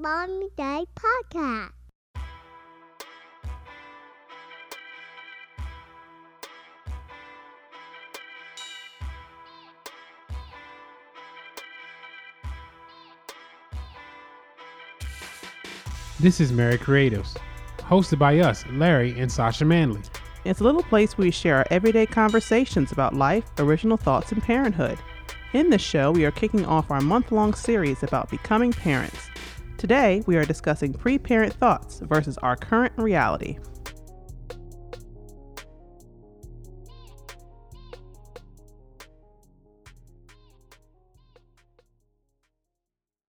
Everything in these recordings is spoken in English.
Mommy Day Podcast. This is Mary Creatives, hosted by us, Larry and Sasha Manley. It's a little place where we share our everyday conversations about life, original thoughts, and parenthood. In this show, we are kicking off our month long series about becoming parents. Today, we are discussing pre parent thoughts versus our current reality.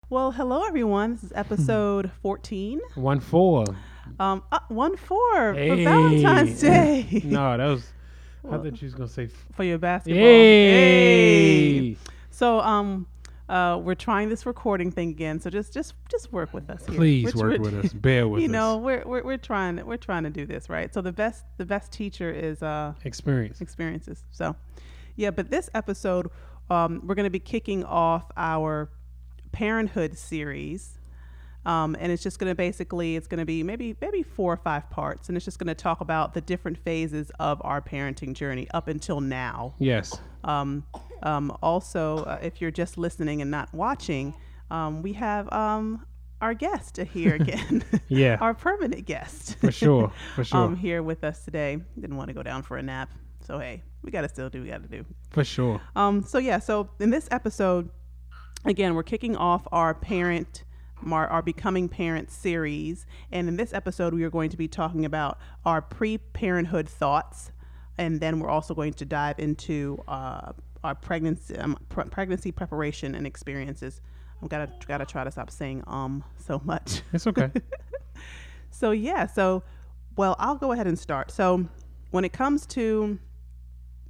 Well, hello everyone. This is episode 14. One four. Um, uh, one four Hey. for Valentine's Day. No, that was. I thought you was gonna say. f- for your basketball. Hey. So um uh we're trying this recording thing again. So just just just work with us here. Please We're- work we're- with us. Bear with you us. You know, we're, we're we're trying we're trying to do this, right? So the best the best teacher is uh Experience. experiences. So yeah, but this episode um we're going to be kicking off our parenthood series. Um, and it's just going to basically it's going to be maybe maybe four or five parts and it's just going to talk about the different phases of our parenting journey up until now Yes. um, um, also, uh, if you're just listening and not watching, um, we have um, our guest here again. Yeah. our permanent guest. For sure. For sure. um, here with us today. Didn't want to go down for a nap. So, hey, we got to still do what we got to do. For sure. Um, so, yeah, so in this episode, again, we're kicking off our parent. Our, our becoming parents series and in this episode we are going to be talking about our pre-parenthood thoughts and then we're also going to dive into uh, our pregnancy um, pr- pregnancy preparation and experiences i'm gotta gotta try to stop saying um so much It's okay. so yeah, so well, I'll go ahead and start. So when it comes to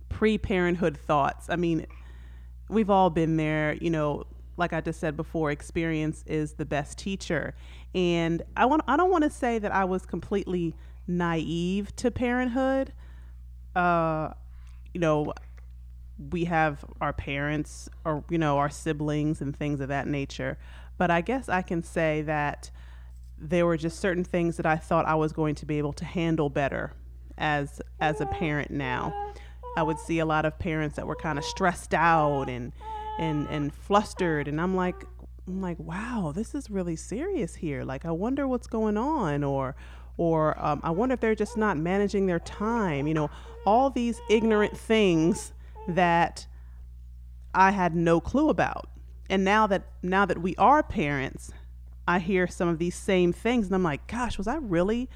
pre-parenthood thoughts, I mean, we've all been there, you know, like I just said before, experience is the best teacher. And I want I don't want to say that I was completely naive to parenthood. Uh, you know, we have our parents or you know our siblings and things of that nature. But i guess i can say that there were just certain things that i thought i was going to be able to handle better as as a parent now. I would see a lot of parents that were kind of stressed out and and and flustered and i'm like i'm like wow this is really serious here. Like i wonder what's going on or or um, i wonder if they're just not managing their time. You know all these ignorant things that I had no clue about. And now that now that we are parents, I hear some of these same things and I'm like, gosh, was I really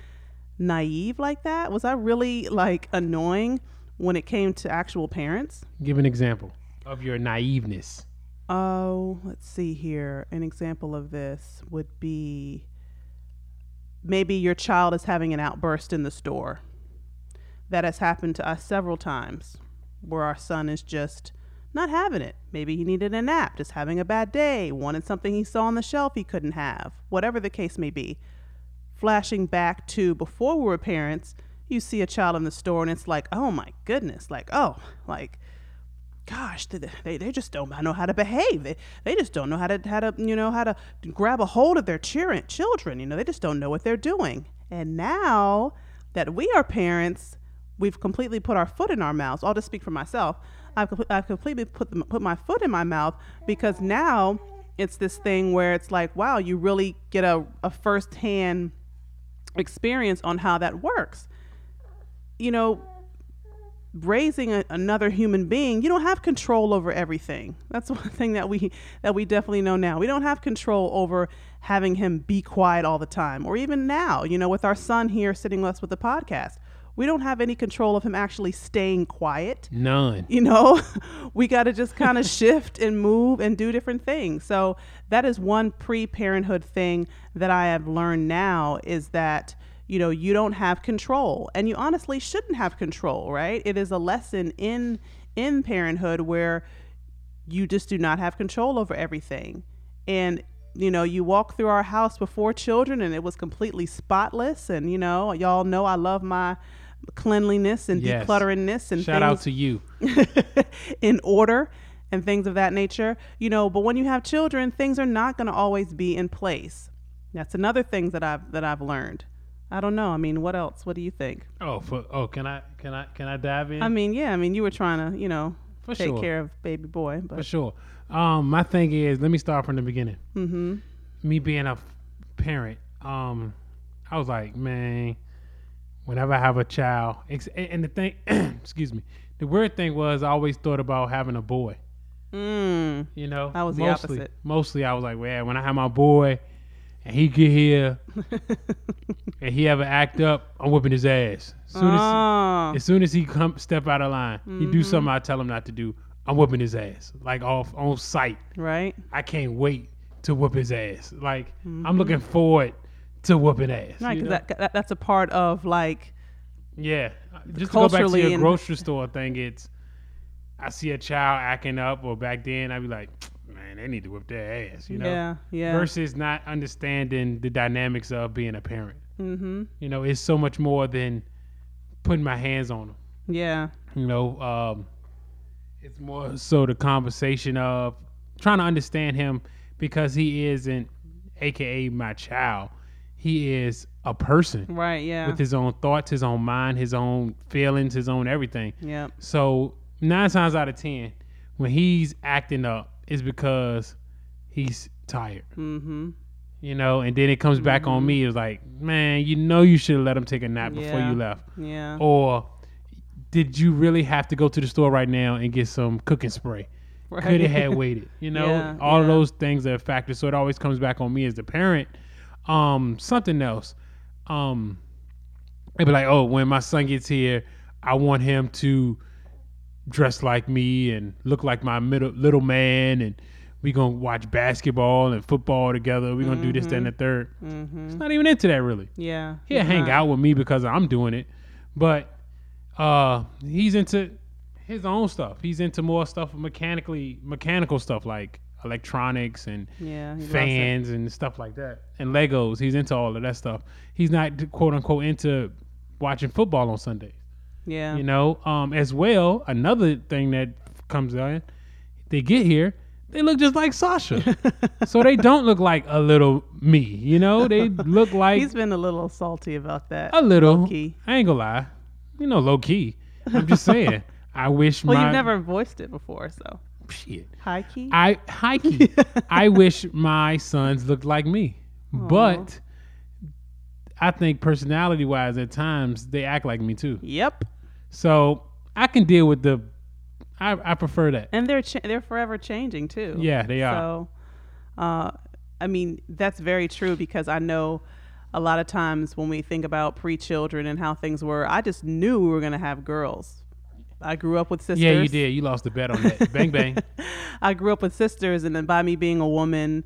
naive like that? Was I really like annoying when it came to actual parents? Give an example of your naiveness. Oh, let's see here. An example of this would be maybe your child is having an outburst in the store. That has happened to us several times where our son is just not having it. Maybe he needed a nap, just having a bad day, wanted something he saw on the shelf he couldn't have, whatever the case may be. Flashing back to before we were parents, you see a child in the store and it's like, oh my goodness, like, oh, like, gosh, they, they, they just don't know how to behave. They, they just don't know how to, how to, you know, how to grab a hold of their children, children. You know, they just don't know what they're doing. And now that we are parents, we've completely put our foot in our mouths. I'll just speak for myself. I've, I've completely put, the, put my foot in my mouth because now it's this thing where it's like, wow, you really get a, a firsthand experience on how that works. You know, raising a, another human being, you don't have control over everything. That's one thing that we that we definitely know now. We don't have control over having him be quiet all the time, or even now, you know, with our son here sitting with us with the podcast. We don't have any control of him actually staying quiet. None. you know we got to just kind of shift and move and do different things. So that is one pre-parenthood thing that i have learned now is that you know you don't have control. And you honestly shouldn't have control right? It is a lesson in in parenthood where you just do not have control over everything. And you know you walk through our house before children and it was completely spotless and you know y'all know i love my cleanliness and Yes. declutteringness and Shout things out to you. in order and things of that nature. You know, but when you have children, things are not going to always be in place. That's another thing that I've that I've learned. I don't know. I mean, what else? What do you think? Oh, for oh, can I can I can I dive in? I mean, yeah. I mean, you were trying to, you know, for take sure, care of baby boy, for but sure. Um, my thing is, let me start from the beginning. mm-hmm. Me being a f- parent, um, I was like, man, whenever I have a child, and the thing, excuse me, the weird thing was I always thought about having a boy. Mm. You know, I was the mostly, opposite. Mostly, I was like, well, when I have my boy, and he get here, and he ever act up, I'm whipping his ass. As soon as, Ah. as soon as he come step out of line, he do something I tell him not to do. I'm whipping his ass, like off on sight. right. I can't wait to whoop his ass. Like I'm looking forward to whooping ass. Right, you because know? that, that that's a part of like yeah. Just to go back to your grocery store thing, it's I see a child acting up, or back then I'd be like, man, they need to whip their ass. You know. yeah, yeah. Versus not understanding the dynamics of being a parent. mm-hmm. You know, it's so much more than putting my hands on them. Yeah. You know, um, it's more so the conversation of trying to understand him because he isn't, aka my child. He is a person Right. Yeah. with his own thoughts, his own mind, his own feelings, his own everything. yeah. So nine times out of ten, when he's acting up, it's because he's tired. Mm-hmm. You know, and then it comes back on me. It's like, man, you know, you should have let him take a nap before Yeah. you left. Yeah. Or did you really have to go to the store right now and get some cooking spray? right. Could have had waited. You know, Yeah, all of yeah. those things are a factor. So it always comes back on me as the parent. Um, something else. Um, it'd be like, oh, when my son gets here, I want him to dress like me and look like my middle, little man, and we gonna watch basketball and football together. we gonna do this, and the third. Mm-hmm. He's not even into that really. Yeah. He'll hang not. out with me because I'm doing it, but uh, he's into his own stuff. He's into more stuff mechanically, mechanical stuff like electronics and Yeah. he loves it. fans and stuff like that, and Legos. He's into all of that stuff. He's not quote unquote into watching football on Sundays. Yeah. You know, um, as well. Another thing that comes in, they get here, they look just like Sasha, so they don't look like a little me. You know, they look like He's been a little salty about that. a little. Low-key. I ain't gonna lie. You know, low key. I'm just saying. I wish Well, my you've never voiced it before, so shit. high key. I high key. I wish my sons looked like me, but I think personality wise, at times they act like me too. yep. So I can deal with the. I I prefer that. And they're cha- they're forever changing too. Yeah, they are. So, uh, I mean, that's very true because I know a lot of times when we think about pre-children and how things were, I just knew we were going to have girls. I grew up with sisters. Yeah, you did. You lost the bet on that. bang bang. I grew up with sisters, and then by me being a woman,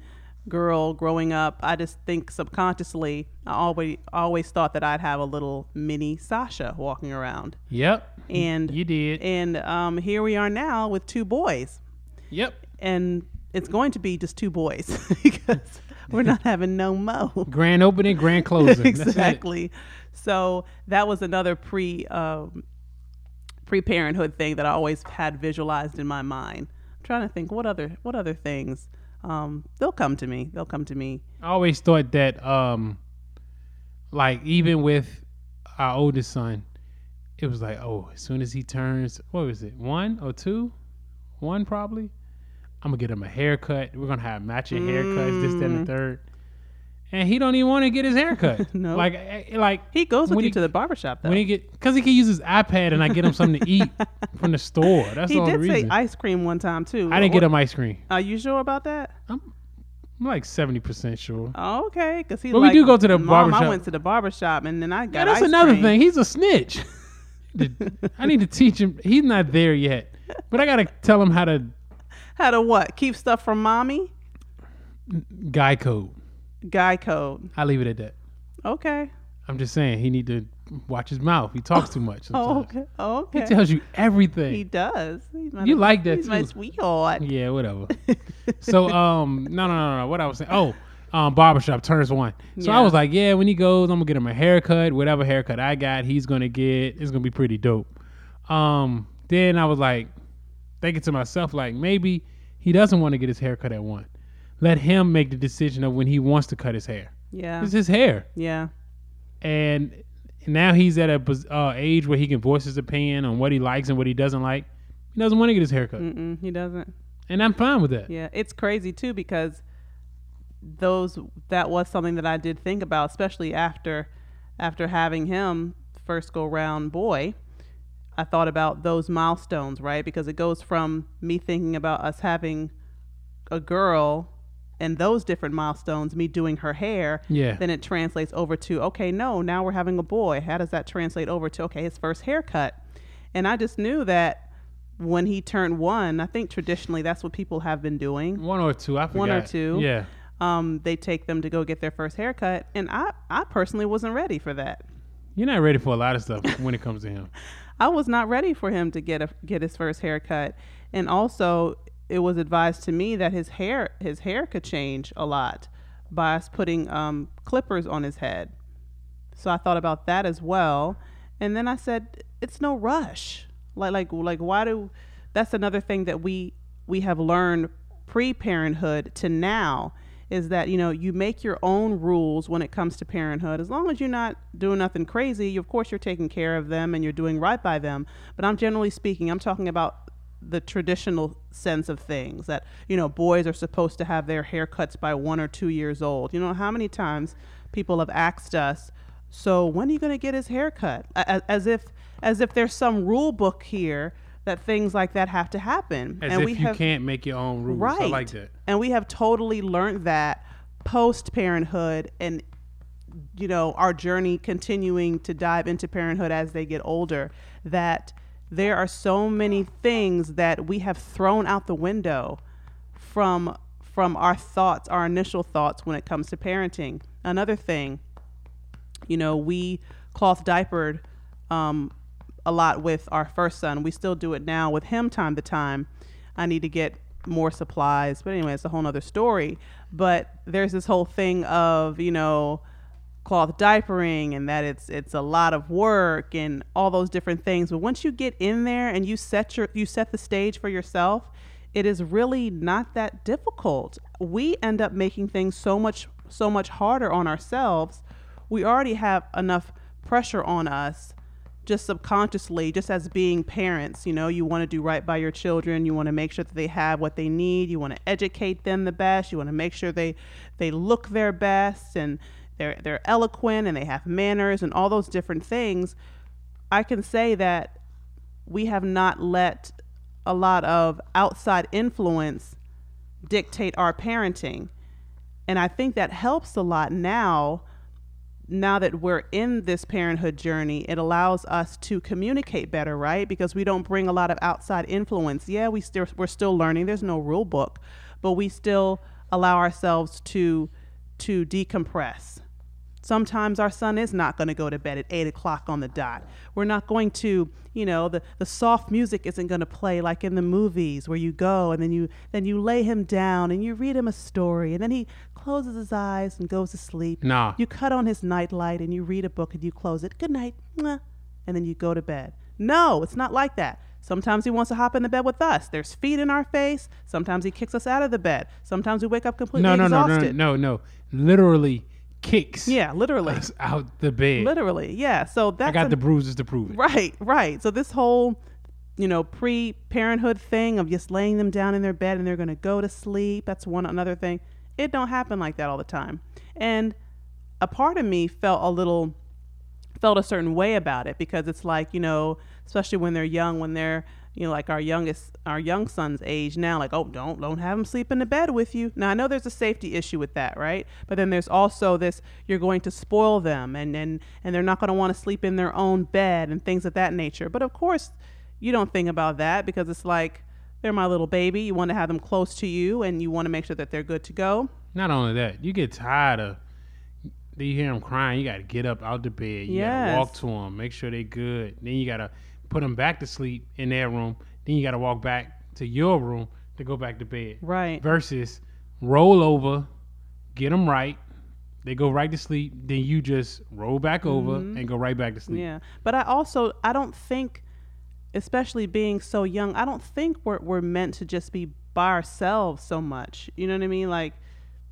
girl, growing up, I just think subconsciously, I always always thought that I'd have a little mini Sasha walking around, Yep. and You did. and um, here we are now with two boys, Yep. and it's going to be just two boys because we're not having no mo. Grand opening, grand closing. Exactly. So that was another pre um, pre parenthood thing that I always had visualized in my mind. I'm trying to think what other what other things. Um, they'll come to me. They'll come to me. I always thought that, um, like even with our oldest son, it was like, oh, as soon as he turns, what was it, one or two, one probably, I'm gonna get him a haircut. We're gonna have matching haircuts, this, that, and the third. And he don't even want to get his haircut. No. like, eh, like He goes with you he- to the barbershop though. when he get, cause he can use his iPad and I get him something to eat from the store. That's he all the did say ice cream one time too. I didn't get him ice cream. Are you sure about that? I'm I'm like seventy percent sure. Oh, okay. Because he. But we do go to the Mom, barbershop." I went to the barbershop and then I got. Yeah, that's another cream." thing. He's a snitch. I need to teach him. He's not there yet, but I gotta tell him how to How to what? Keep stuff from mommy. guy code. Guy code. I leave it at that. Okay. I'm just saying he need to watch his mouth. He talks too much. Oh, Sometimes. okay. Oh, okay. He tells you everything. He does. My- You like that he's my sweetheart. Yeah, whatever. so um, no, no, no, no. What I was saying. Oh, um, barbershop turns one. So I was like, yeah, when he goes, I'm gonna get him a haircut. Whatever haircut I got, he's gonna get. It's gonna be pretty dope. Um, then I was like, thinking to myself, like maybe he doesn't want to get his haircut at one. Let him make the decision of when he wants to cut his hair. Yeah. It's his hair. Yeah. And now he's at a uh, age where he can voice his opinion on what he likes and what he doesn't like. He doesn't want to get his hair cut. Mm-mm, he doesn't. And I'm fine with that. Yeah, it's crazy too because those that was something that I did think about, especially after after having him first go round boy. I thought about those milestones, right? Because it goes from me thinking about us having a girl and those different milestones, me doing her hair, Yeah. then it translates over to okay, no, now we're having a boy. How does that translate over to okay, his first haircut? And I just knew that when he turned one, I think traditionally that's what people have been doing. One or two. I forgot. One or two. Yeah. Um, they take them to go get their first haircut, and I, I personally wasn't ready for that. You're not ready for a lot of stuff when it comes to him. I was not ready for him to get a get his first haircut, and also it was advised to me that his hair his hair could change a lot by us putting um, clippers on his head. So I thought about that as well, and then I said it's no rush. Like like like why do? That's another thing that we we have learned pre-parenthood to now is that you know you make your own rules when it comes to parenthood as long as you're not doing nothing crazy you, of course you're taking care of them and you're doing right by them but i'm generally speaking i'm talking about the traditional sense of things that you know boys are supposed to have their haircuts by one or two years old you know how many times people have asked us so when are you going to get his haircut as, as if as if there's some rule book here that things like that have to happen As and if we you have can't make your own rules. Right. I like that. And we have totally learned that post parenthood and you know, our journey continuing to dive into parenthood as they get older that there are so many things that we have thrown out the window from from our thoughts, our initial thoughts when it comes to parenting. Another thing, you know, we cloth diapered um, a lot with our first son. We still do it now with him time to time. I need to get more supplies, but anyway, it's a whole nother story. But there's this whole thing of you know cloth diapering and that it's it's a lot of work and all those different things. But once you get in there and you set your you set the stage for yourself, it is really not that difficult. We end up making things so much so much harder on ourselves. We already have enough pressure on us just subconsciously, just as being parents, you know, you want to do right by your children. You want to make sure that they have what they need. You want to educate them the best. You want to make sure they they look their best and they're they're eloquent and they have manners and all those different things. I can say that we have not let a lot of outside influence dictate our parenting. And I think that helps a lot now now that we're in this parenthood journey, it allows us to communicate better, right? Because we don't bring a lot of outside influence. Yeah, we still we're still learning. There's no rule book, but we still allow ourselves to to decompress. Sometimes our son is not going to go to bed at eight o'clock on the dot. We're not going to, you know, the, the soft music isn't going to play like in the movies where you go and then you then you lay him down and you read him a story and then he closes his eyes and goes to sleep. Nah. You cut on his nightlight and you read a book and you close it. Good night. mwah, And then you go to bed. No, it's not like that. Sometimes he wants to hop in the bed with us. There's feet in our face. Sometimes he kicks us out of the bed. Sometimes we wake up completely No, no, no, no, exhausted. no, no. Literally kicks Yeah, literally. out the bed. Literally. Yeah. So that's I got an- the bruises to prove it. Right, right. So this whole, you know, pre-parenthood thing of just laying them down in their bed and they're going to go to sleep. That's one another thing. It don't happen like that all the time. And a part of me felt a little felt a certain way about it because it's like, you know, especially when they're young, when they're, you know, like our youngest our young son's age now, like, oh, don't don't have them sleep in the bed with you. Now I know there's a safety issue with that, right? But then there's also this you're going to spoil them and and and they're not going to want to sleep in their own bed and things of that nature. But of course, you don't think about that because it's like they're my little baby. You want to have them close to you and you want to make sure that they're good to go. Not only that, you get tired of. You hear them crying. You got to get up out the bed. You got to walk to them, make sure they're good. Then you got to put them back to sleep in their room. Then you got to walk back to your room to go back to bed. Right. Versus roll over, get them right. They go right to sleep. Then you just roll back over and go right back to sleep. Mm-hmm. Yeah, but I also I don't think, especially being so young, I don't think we're we're meant to just be by ourselves so much. You know what I mean? Like,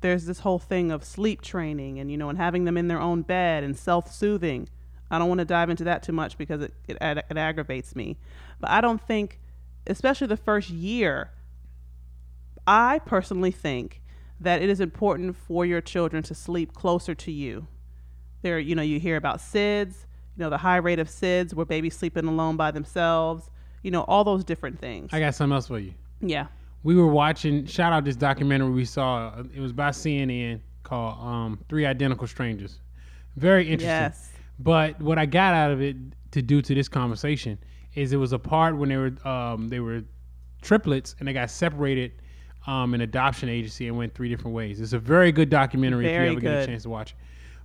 there's this whole thing of sleep training and you know and having them in their own bed and self-soothing. I don't want to dive into that too much because it it, it aggravates me. But I don't think especially the first year I personally think that it is important for your children to sleep closer to you. There, you know, you hear about SIDS, you know, the high rate of SIDS where babies sleeping alone by themselves, you know, all those different things. I got something else for you. yeah. We were watching. Shout out this documentary we saw. It was by CNN called um, Three Identical Strangers. Very interesting. Yes. But what I got out of it to do to this conversation is it was a part when they were um, they were triplets and they got separated um, in adoption agency and went three different ways. It's a very good documentary if you ever get a chance to watch it.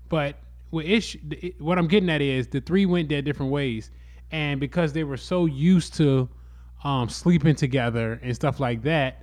But what it- what I'm getting at is the three went their different ways, and because they were so used to um, sleeping together and stuff like that,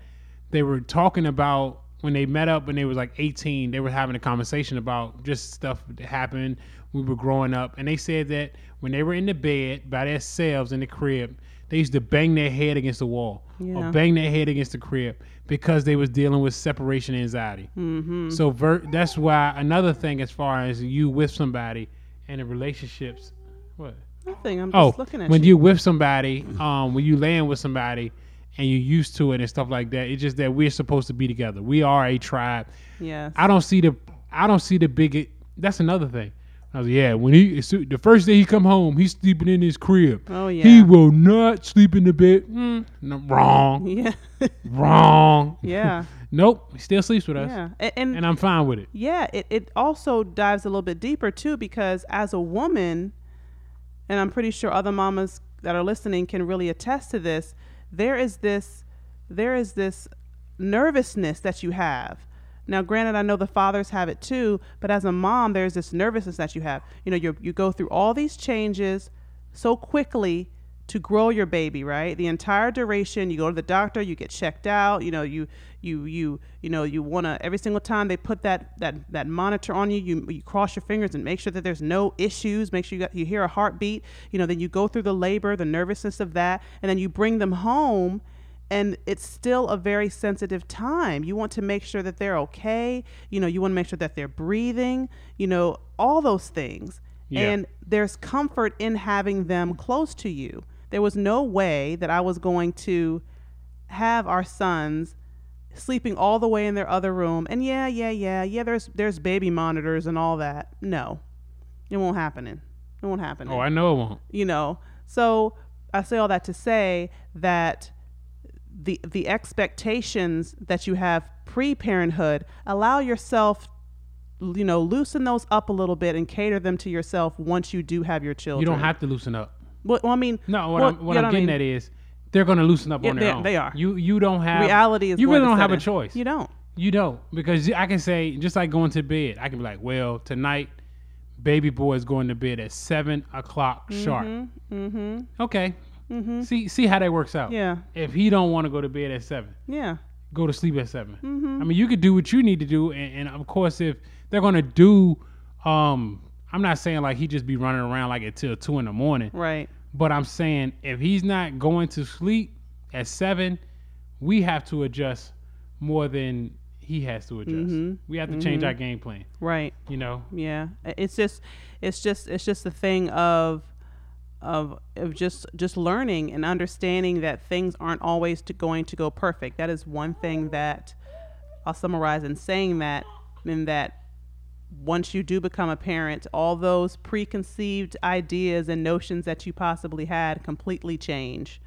they were talking about when they met up when they was like 18 they were having a conversation about just stuff that happened we were growing up and they said that when they were in the bed by themselves in the crib they used to bang their head against the wall or bang their head against the crib because they was dealing with separation anxiety Mm-hmm. so ver- that's why another thing as far as you with somebody and the relationships what Nothing. I'm oh looking at when you. you with somebody um when you laying with somebody and you're used to it and stuff like that it's just that we're supposed to be together we are a tribe Yes. i don't see the i don't see the big that's another thing i was like, yeah when he the first day he come home he's sleeping in his crib Oh yeah. he will not sleep in the bed mm, no, wrong Yeah. wrong yeah. nope he still sleeps with us Yeah. A- And, and i'm fine with it yeah, it, it also dives a little bit deeper too because as a woman, and I'm pretty sure other mamas that are listening can really attest to this, there is this there is this nervousness that you have. Now, granted, I know the fathers have it too, but as a mom, there's this nervousness that you have. You know, you you go through all these changes so quickly to grow your baby, right? The entire duration, you go to the doctor, you get checked out. You know, you you you you know you want to every single time they put that that that monitor on you, you you cross your fingers and make sure that there's no issues. Make sure you got you hear a heartbeat. You know, then you go through the labor, the nervousness of that, and then you bring them home and it's still a very sensitive time. You want to make sure that they're okay. You know, you want to make sure that they're breathing, you know, all those things. Yeah. And there's comfort in having them close to you. There was no way that I was going to have our sons sleeping all the way in their other room. And yeah, yeah, yeah, yeah, there's there's baby monitors and all that. No. It won't happen. It won't happen oh i know it won't you know so i say all that to say that the the expectations that you have pre-parenthood allow yourself you know loosen those up a little bit and cater them to yourself once you do have your children you don't have to loosen up well, well, i mean No, what well, I'm what I'm getting I at is they're gonna loosen up Yeah, on their own. they are. You you don't have reality is You really don't have a choice. you don't You don't because I can say just like going to bed. I can be like, well, tonight, baby boy is going to bed at seven o'clock sharp. mm-hmm Okay. Mm-hmm See see how that works out. yeah If he don't want to go to bed at seven, yeah go to sleep at 7 mm-hmm I mean, you could do what you need to do, and, and of course, if they're gonna do, um, I'm not saying like he just be running around like until two in the morning. right But I'm saying if he's not going to sleep at seven, we have to adjust more than he has to adjust. Mhm. We have to change Mhm. our game plan. right You know, Yeah, it's just, it's just, it's just a thing of, of, of just, just learning and understanding that things aren't always to going to go perfect. That is one thing that I'll summarize in saying that, in that once you do become a parent, all those preconceived ideas and notions that you possibly had completely change.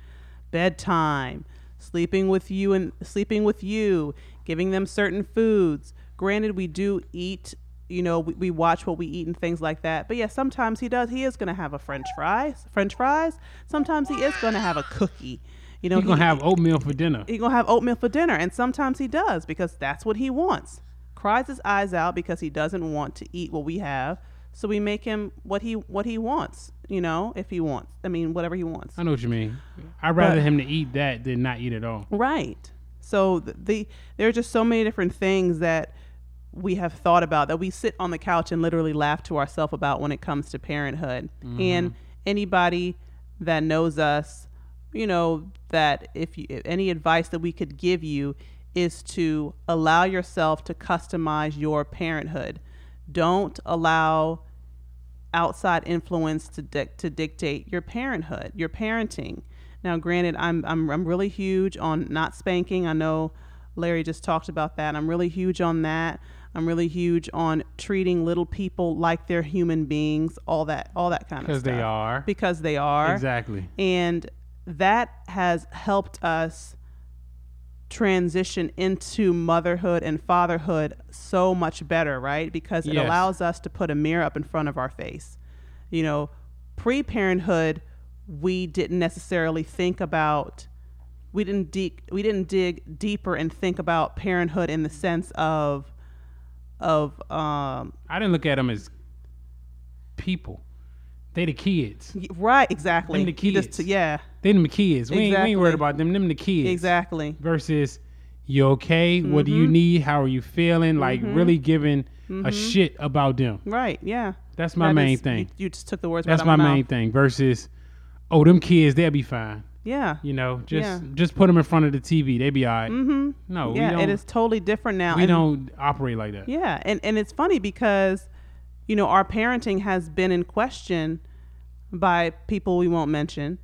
Bedtime, sleeping with you and sleeping with you, giving them certain foods. Granted, we do eat, you know, we, we watch what we eat and things like that. But yeah, sometimes he does. He is going to have a French fries, French fries. Sometimes he is going to have a cookie. You know, he's gonna he- have oatmeal for dinner. He's gonna have oatmeal for dinner, and sometimes he does because that's what he wants. Cries his eyes out because he doesn't want to eat what we have, so we make him what he what he wants. You know, if he wants, I mean, whatever he wants. I know what you mean. I'd rather But- him to eat that than not eat at all. Right. So the, the there are just so many different things that we have thought about that we sit on the couch and literally laugh to ourselves about when it comes to parenthood. Mm-hmm. And anybody that knows us, you know that if you if any advice that we could give you is to allow yourself to customize your parenthood. Don't allow outside influence to dic- to dictate your parenthood, your parenting. Now, granted, I'm I'm I'm really huge on not spanking. I know Larry just talked about that. I'm really huge on that. I'm really huge on treating little people like they're human beings. All that all that kind of stuff. Because they are. Because they are. Exactly. And that has helped us transition into motherhood and fatherhood so much better, right? Because it Yes. allows us to put a mirror up in front of our face. You know, pre parenthood, we didn't necessarily think about we didn't dig we didn't dig deeper and think about parenthood in the sense of of um I didn't look at them as people. They the kids. right exactly Them the You just- kids. yeah They them the kids. We, ain't, we ain't worried about them. Them the kids. exactly Versus, you okay? What do Mm-hmm. you need? How are you feeling? Like really giving a shit about them. right yeah That's my That main is- thing. You, you just took the words That's my out of my main mouth. thing. Versus, oh, them kids, they'll be fine. Yeah. You know, just Yeah. just put them in front of the TV. They be all right. Mm-hmm. No, we yeah, don't. it is totally different now. we and- don't operate like that. Yeah, and and it's funny because, you know, our parenting has been in question by people we won't mention.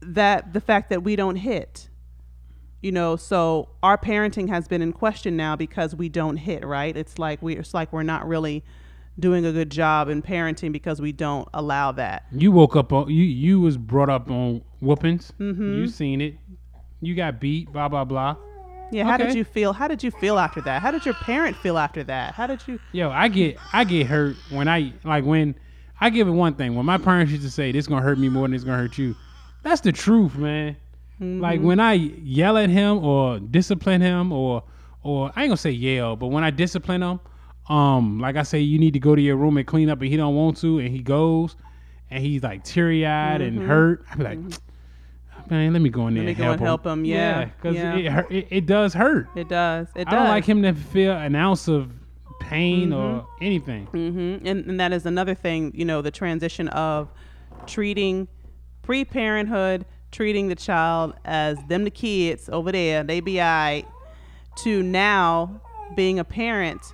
That the fact that we don't hit, you know, so our parenting has been in question now because we don't hit. Right? It's like we it's like we're not really doing a good job in parenting because we don't allow that. You woke up on you. You was brought up on whoopings. Mm-hmm. You seen it. You got beat. Blah blah blah. Yeah. How did you feel? How did you feel after that? How did your parent feel after that? How did you? Yo, I get I get hurt when I like when I give it one thing. When my parents used to say this gonna hurt me more than it's gonna hurt you, that's the truth, man. Like when I yell at him or discipline him or or I ain't gonna say yell, but when I discipline him, um, like I say, you need to go to your room and clean up, but he don't want to, and he goes, and he's like teary eyed and hurt. I be like, man, let me go in there me and go help and him. help him. Yeah, because yeah. it, it it does hurt. It does. It I don't like him to feel an ounce of pain or anything. hmm And, and that is another thing, you know, the transition of treating pre parenthood, treating the child as them the kids over there, they be all right, to now being a parent,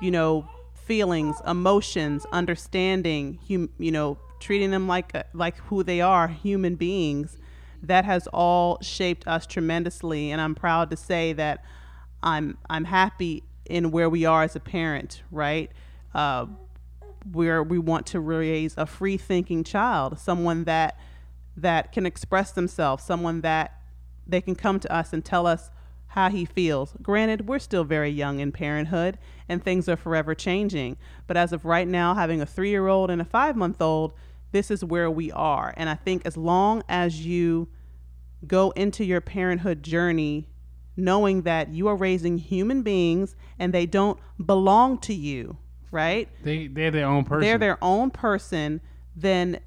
you know, feelings, emotions, understanding, hum, you know, treating them like a, like who they are, human beings. That has all shaped us tremendously, and I'm proud to say that I'm I'm happy in where we are as a parent. Right, uh, where we want to raise a free thinking child, someone that that can express themselves, someone that they can come to us and tell us how he feels. Granted, we're still very young in parenthood and things are forever changing. But as of right now, having a three year old and a five month old, this is where we are. And I think as long as you go into your parenthood journey knowing that you are raising human beings and they don't belong to you, right? They they're their own person. they're their own person, then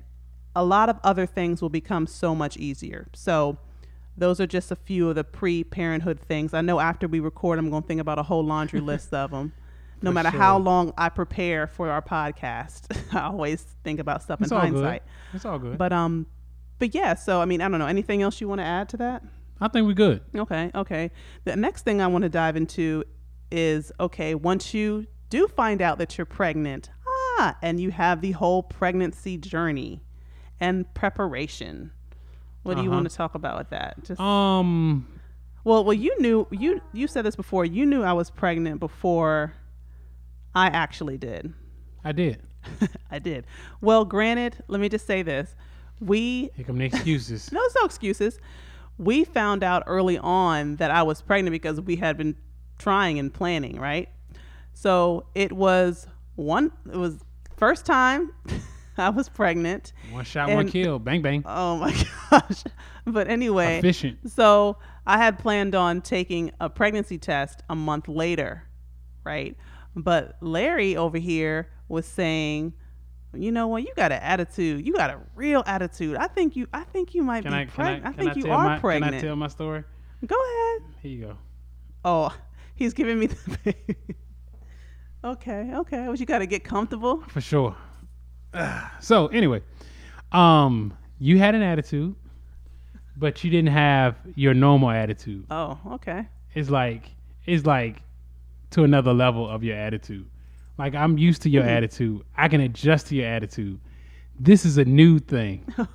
a lot of other things will become so much easier. So those are just a few of the pre-parenthood things. I know after we record, I'm going to think about a whole laundry list of them. No For matter how long I prepare for our podcast, I always think about stuff it's in hindsight. good. It's all good. But um, but yeah. So I mean, I don't know. Anything else you want to add to that? I think we're good. Okay, okay. The next thing I want to dive into is okay, once you do find out that you're pregnant, ah, and you have the whole pregnancy journey and preparation. What do you Uh-huh. want to talk about with that? Just Um, well, well, you knew you you said this before. You knew I was pregnant before I actually did. I did. I did. Well, granted, let me just say this: we Here come the excuses. no, it's no excuses. We found out early on that I was pregnant because we had been trying and planning, right? So it was one. It was first time I was pregnant. One shot, one kill. Bang bang. Oh my gosh! But anyway, Efficient. so I had planned on taking a pregnancy test a month later, right? But Larry over here was saying, you know what? You got an attitude. You got a real attitude. I think you. I think you might Can be I? Can I? pregnant. I, think I you are my, pregnant. Can I tell my story? Go ahead. Here you go. Oh, he's giving me the baby. okay, okay. Well, you got to get comfortable. For sure. so anyway, um, you had an attitude. but you didn't have your normal attitude. Oh, okay. It's like it's like to another level of your attitude. Like I'm used to your attitude. I can adjust to your attitude. This is a new thing. so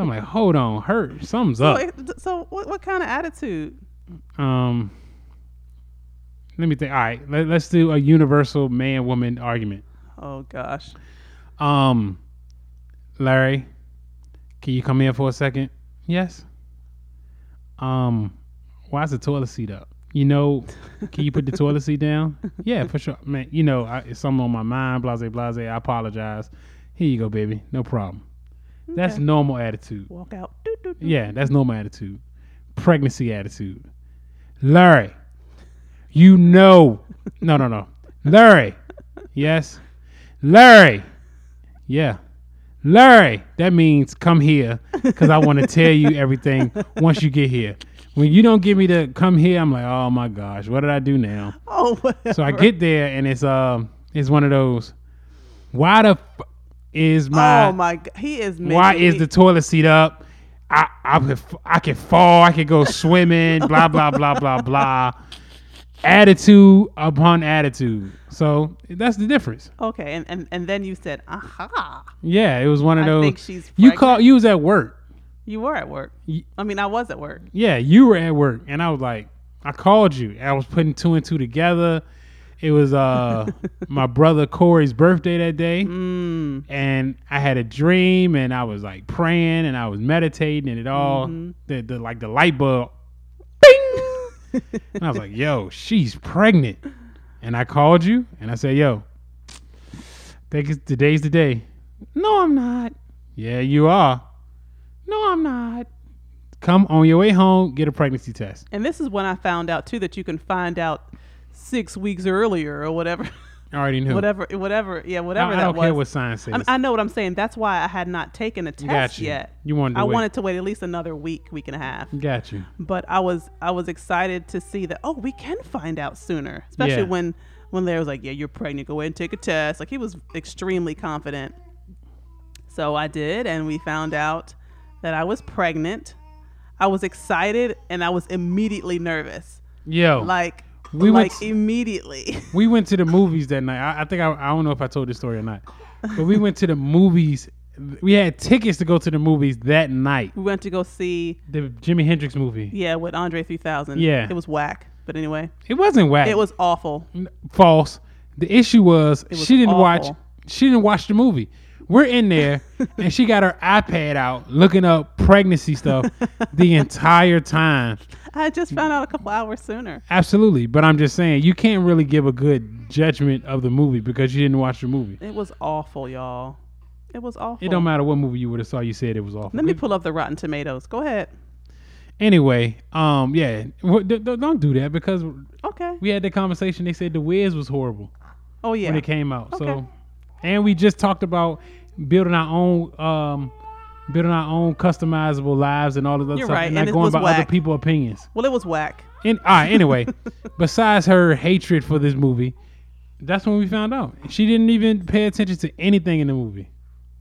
I'm like, hold on, hurt. Something's So, up. so what, what kind of attitude? Um, let me think. All right, let, let's do a universal man woman argument. Oh gosh. Um, Larry, can you come here for a second? Yes. Um, why is the toilet seat up? You know, can you put the toilet seat down? Yeah, for sure, man. You know, I, it's something on my mind. Blase, blase. I apologize. Here you go, baby. No problem. That's normal attitude. Walk out. Yeah, that's normal attitude. Pregnancy attitude. Larry, you know. No, no, no. Larry. Yes. Larry. Yeah. Larry. That means come here because I want to tell you everything once you get here. When you don't give me the come here, I'm like, oh my gosh, what did I do now? Oh, whatever. So I get there and it's um it's one of those. Why the f- is my oh my he is. Making why is the toilet seat up? I I could, I can fall. I could go swimming. blah blah blah blah blah. Attitude upon attitude. So that's the difference. okay? And, and and then you said, "Aha!" Yeah, it was one of I those. think she's you pregnant. call you was at work. You were at work. I mean, I was at work. Yeah, you were at work, and I was like, I called you. I was putting two and two together. It was uh my brother Corey's birthday that day, Mm. and I had a dream, and I was like praying, and I was meditating, and it all Mm-hmm. the, the like the light bulb, and I was like, yo, she's pregnant, and I called you, and I said, yo, think today's the day. No, I'm not. Yeah, you are. No, I'm not. Come on your way home, get a pregnancy test. And this is when I found out too that you can find out six weeks earlier or whatever, I already knew. whatever, whatever. Yeah, I, whatever I that don't was. care what science says. I, mean, I know what I'm saying. That's why I had not taken a test Got you. yet. You wanted to I wait. wanted to wait at least another week, week and a half. Got you. But I was I was excited to see that. Oh, we can find out sooner, especially Yeah. when when Larry was like, "Yeah, you're pregnant. Go ahead and take a test." Like he was extremely confident. So I did, and we found out that I was pregnant. I was excited, and I was immediately nervous. Yo, Like We went like to- immediately. we went to the movies that night. I, I think I, I don't know if I told this story or not, but we went to the movies. We had tickets to go to the movies that night. we went to go see The Jimi Hendrix movie. yeah with Andre 3000. Yeah. it was whack. But anyway, It wasn't whack. it was awful. false. The issue was, was she didn't watch. She didn't watch the movie. We're in there, and she got her iPad out looking up pregnancy stuff the entire time. I just found out a couple hours sooner. Absolutely, but I'm just saying you can't really give a good judgment of the movie because you didn't watch the movie. It was awful, y'all. It was awful. It don't matter what movie you would have saw. You said it was awful. Let me pull up the Rotten Tomatoes. Go ahead. Anyway, um, yeah, Wh- d- d- don't do that because Okay. we had the conversation. They said the Wiz was horrible Oh yeah. when it came out. Okay. So, and we just talked about building our own, um, building our own customizable lives and all of that You're stuff, right, and and not going by other whack. people's opinions. Well, it was whack. And all right, anyway, besides her hatred for this movie, that's when we found out she didn't even pay attention to anything in the movie.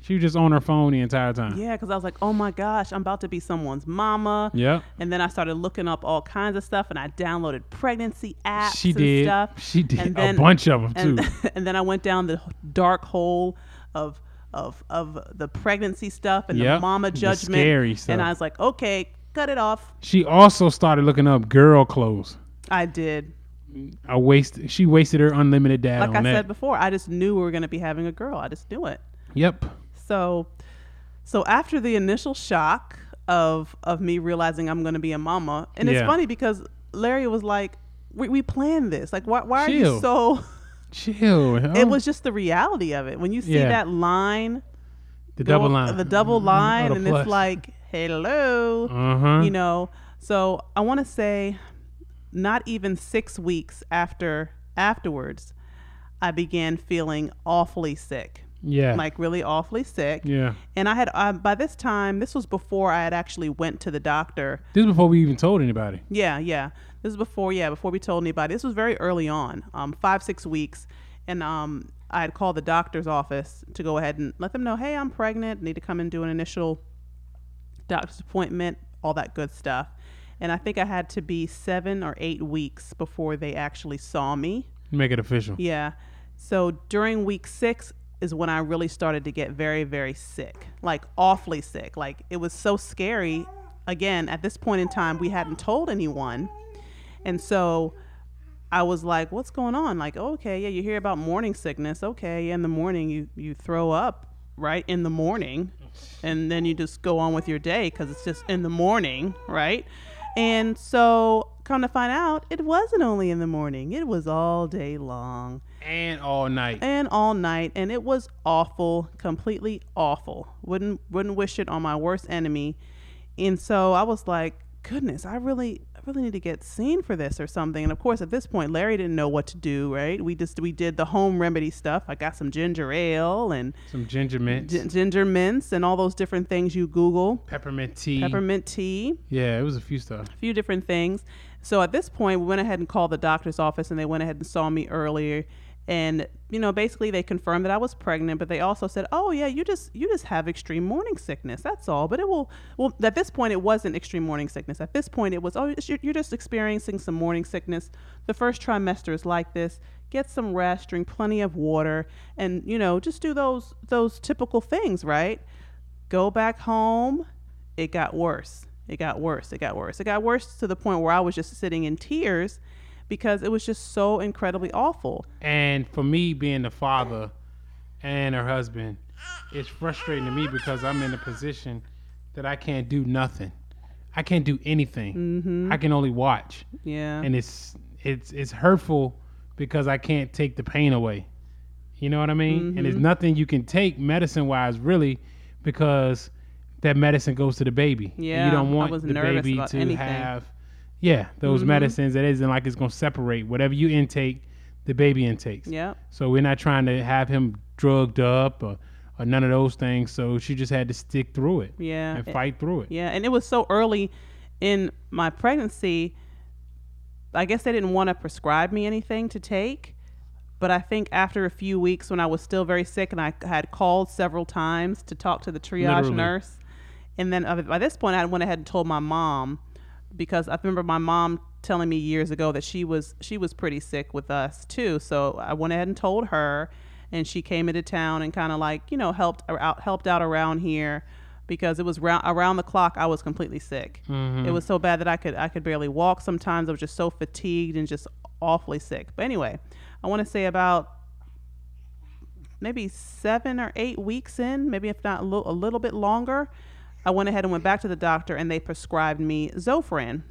She was just on her phone the entire time. Yeah, because I was like, oh my gosh, I'm about to be someone's mama. Yeah. And then I started looking up all kinds of stuff, and I downloaded pregnancy apps She and did. stuff. She did And a then- bunch of them and, too. and then I went down the dark hole of of of the pregnancy stuff and Yep, the mama the judgment. stuff. And I was like, okay, cut it off. She also started looking up girl clothes. I did. I waste. She wasted her unlimited data Like on I that. said before, I just knew we were going to be having a girl. I just knew it. yep. So, so after the initial shock of of me realizing I'm going to be a mama, and it's funny because Larry was like, "We, we planned this. Like, why, why are you so?" Chill. It was just the reality of it. When you see Yeah. that line, the go- double line. the double line, the and it's like, "Hello," Uh huh. you know. So I want to say, not even six weeks after afterwards, I began feeling awfully sick, yeah. like really awfully sick. yeah. And I had uh, by this time, this was before I had actually went to the doctor. This is before we even told anybody. Yeah, yeah. This is before, yeah, before we told anybody. This was very early on, um, five six weeks, and um, I had called the doctor's office to go ahead and let them know, hey, I'm pregnant. Need to come and do an initial doctor's appointment. all that good stuff. And I think I had to be seven or eight weeks before they actually saw me. Make it official. Yeah. So during week six is when I really started to get very, very sick, like awfully sick. Like it was so scary. Again, at this point in time, we hadn't told anyone. And so I was like, what's going on? Like, okay, yeah, you hear about morning sickness. Okay, in the morning you, you throw up, right? In the morning. And then you just go on with your day because it's just in the morning, right? And so, come to find out, it wasn't only in the morning, it was all day long And all night. and all night and it was awful completely awful wouldn't wouldn't wish it on my worst enemy and so i was like goodness i really really need to get seen for this or something and of course at this point larry didn't know what to do right we just we did the home remedy stuff i got some ginger ale and Some ginger mint. gi- ginger mints and all those different things you google peppermint tea. peppermint tea Yeah, it was a few stuff. a few different things. So at this point, we went ahead and called the doctor's office, and they went ahead and saw me earlier. And you know, basically, they confirmed that I was pregnant, but they also said, "Oh yeah, you just you just have extreme morning sickness. That's all." But it will well at this point, it wasn't extreme morning sickness. At this point, it was oh you're just experiencing some morning sickness. The first trimester is like this. Get some rest, drink plenty of water, and you know, just do those those typical things, right? Go back home. It got worse. It got worse. It got worse. It got worse to the point where I was just sitting in tears because it was just so incredibly awful. And for me, being the father and her husband, it's frustrating to me because I'm in a position that I can't do nothing. I can't do anything. Mm-hmm. I can only watch, Yeah. and it's it's it's hurtful because I can't take the pain away. You know what I mean? And Mm-hmm. there's nothing you can take medicine wise, really, because that medicine goes to the baby. And Yeah, you don't want the baby to anything. have, yeah, those Mhm. medicines that isn't like it's gonna separate whatever you intake, the baby intakes. Yeah. So we're not trying to have him drugged up or, or none of those things. So she just had to stick through it Yeah. and fight through it. Yeah, and it was so early in my pregnancy. I guess they didn't want to prescribe me anything to take, but I think after a few weeks, when I was still very sick and I had called several times to talk to the triage Literally. nurse, and then uh, by this point, I went ahead and told my mom because I remember my mom telling me years ago that she was she was pretty sick with us too. So I went ahead and told her, and she came into town and kind of like you know helped out helped out around here because it was round, around the clock I was completely sick. Mhm. It was so bad that I could I could barely walk. Sometimes I was just so fatigued and just awfully sick. But anyway, I want to say about maybe seven or eight weeks in, maybe if not a little, a little bit longer, I went ahead and went back to the doctor and they prescribed me Zofran.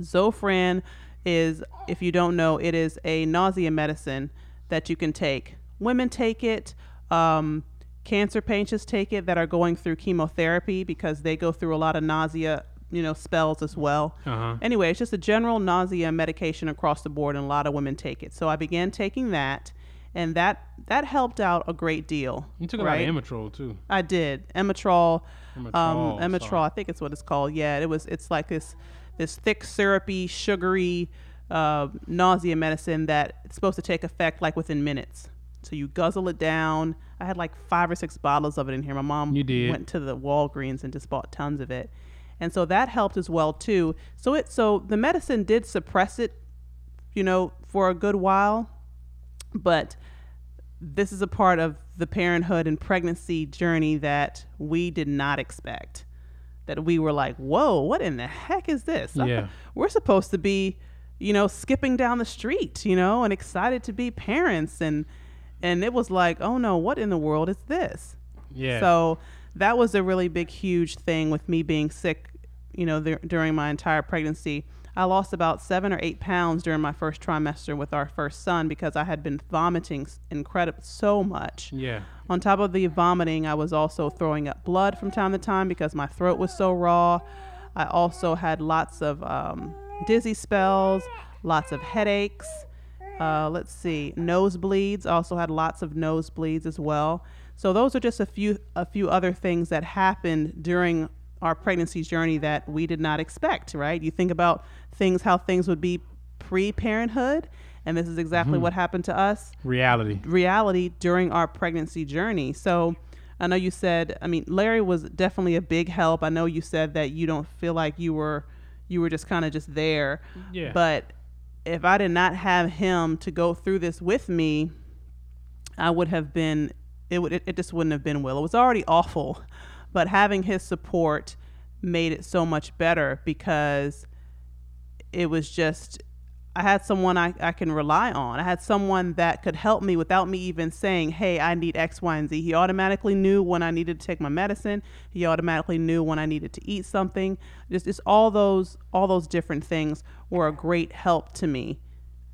Zofran is, if you don't know, it is a nausea medicine that you can take. Women take it. Um, cancer patients take it that are going through chemotherapy because they go through a lot of nausea, you know, spells as well. Uh-huh. Anyway, it's just a general nausea medication across the board, and a lot of women take it. So I began taking that, and that that helped out a great deal. You took a right? lot of Emetrol too. I did Emetrol. Um, sorry. I think it's what it's called. Yeah, it was. It's like this this thick, syrupy, sugary uh, nausea medicine that it's supposed to take effect like within minutes. So you guzzle it down. I had like five or six bottles of it in here. My mom You did. went to the Walgreens and just bought tons of it, and so that helped as well too. So it so the medicine did suppress it, you know, for a good while, but this is a part of the parenthood and pregnancy journey that we did not expect. That we were like, whoa, what in the heck is this? Yeah. We're supposed to be, you know, skipping down the street, you know, and excited to be parents. And, and it was like, oh no, what in the world is this? Yeah. So that was a really big, huge thing with me being sick, you know, dur- during my entire pregnancy. I lost about seven or eight pounds during my first trimester with our first son because I had been vomiting incredible so much. yeah. On top of the vomiting, I was also throwing up blood from time to time because my throat was so raw. I also had lots of um, dizzy spells, lots of headaches. Uh, let's see, nosebleeds. Also had lots of nosebleeds as well. So those are just a few a few other things that happened during our pregnancy journey that we did not expect. Right? You think about things how things would be pre-parenthood, and this is exactly hmm. what happened to us Reality. reality during our pregnancy journey. So I know you said, I mean, Larry was definitely a big help. I know you said that you don't feel like you were you were just kind of just there. Yeah. But if I did not have him to go through this with me, I would have been it would it, it just wouldn't have been well. It was already awful, but having his support made it so much better because it was just I had someone I, I can rely on. I had someone that could help me without me even saying, Hey, I need X, Y, and Z. He automatically knew when I needed to take my medicine. He automatically knew when I needed to eat something. Just just all those all those different things were a great help to me.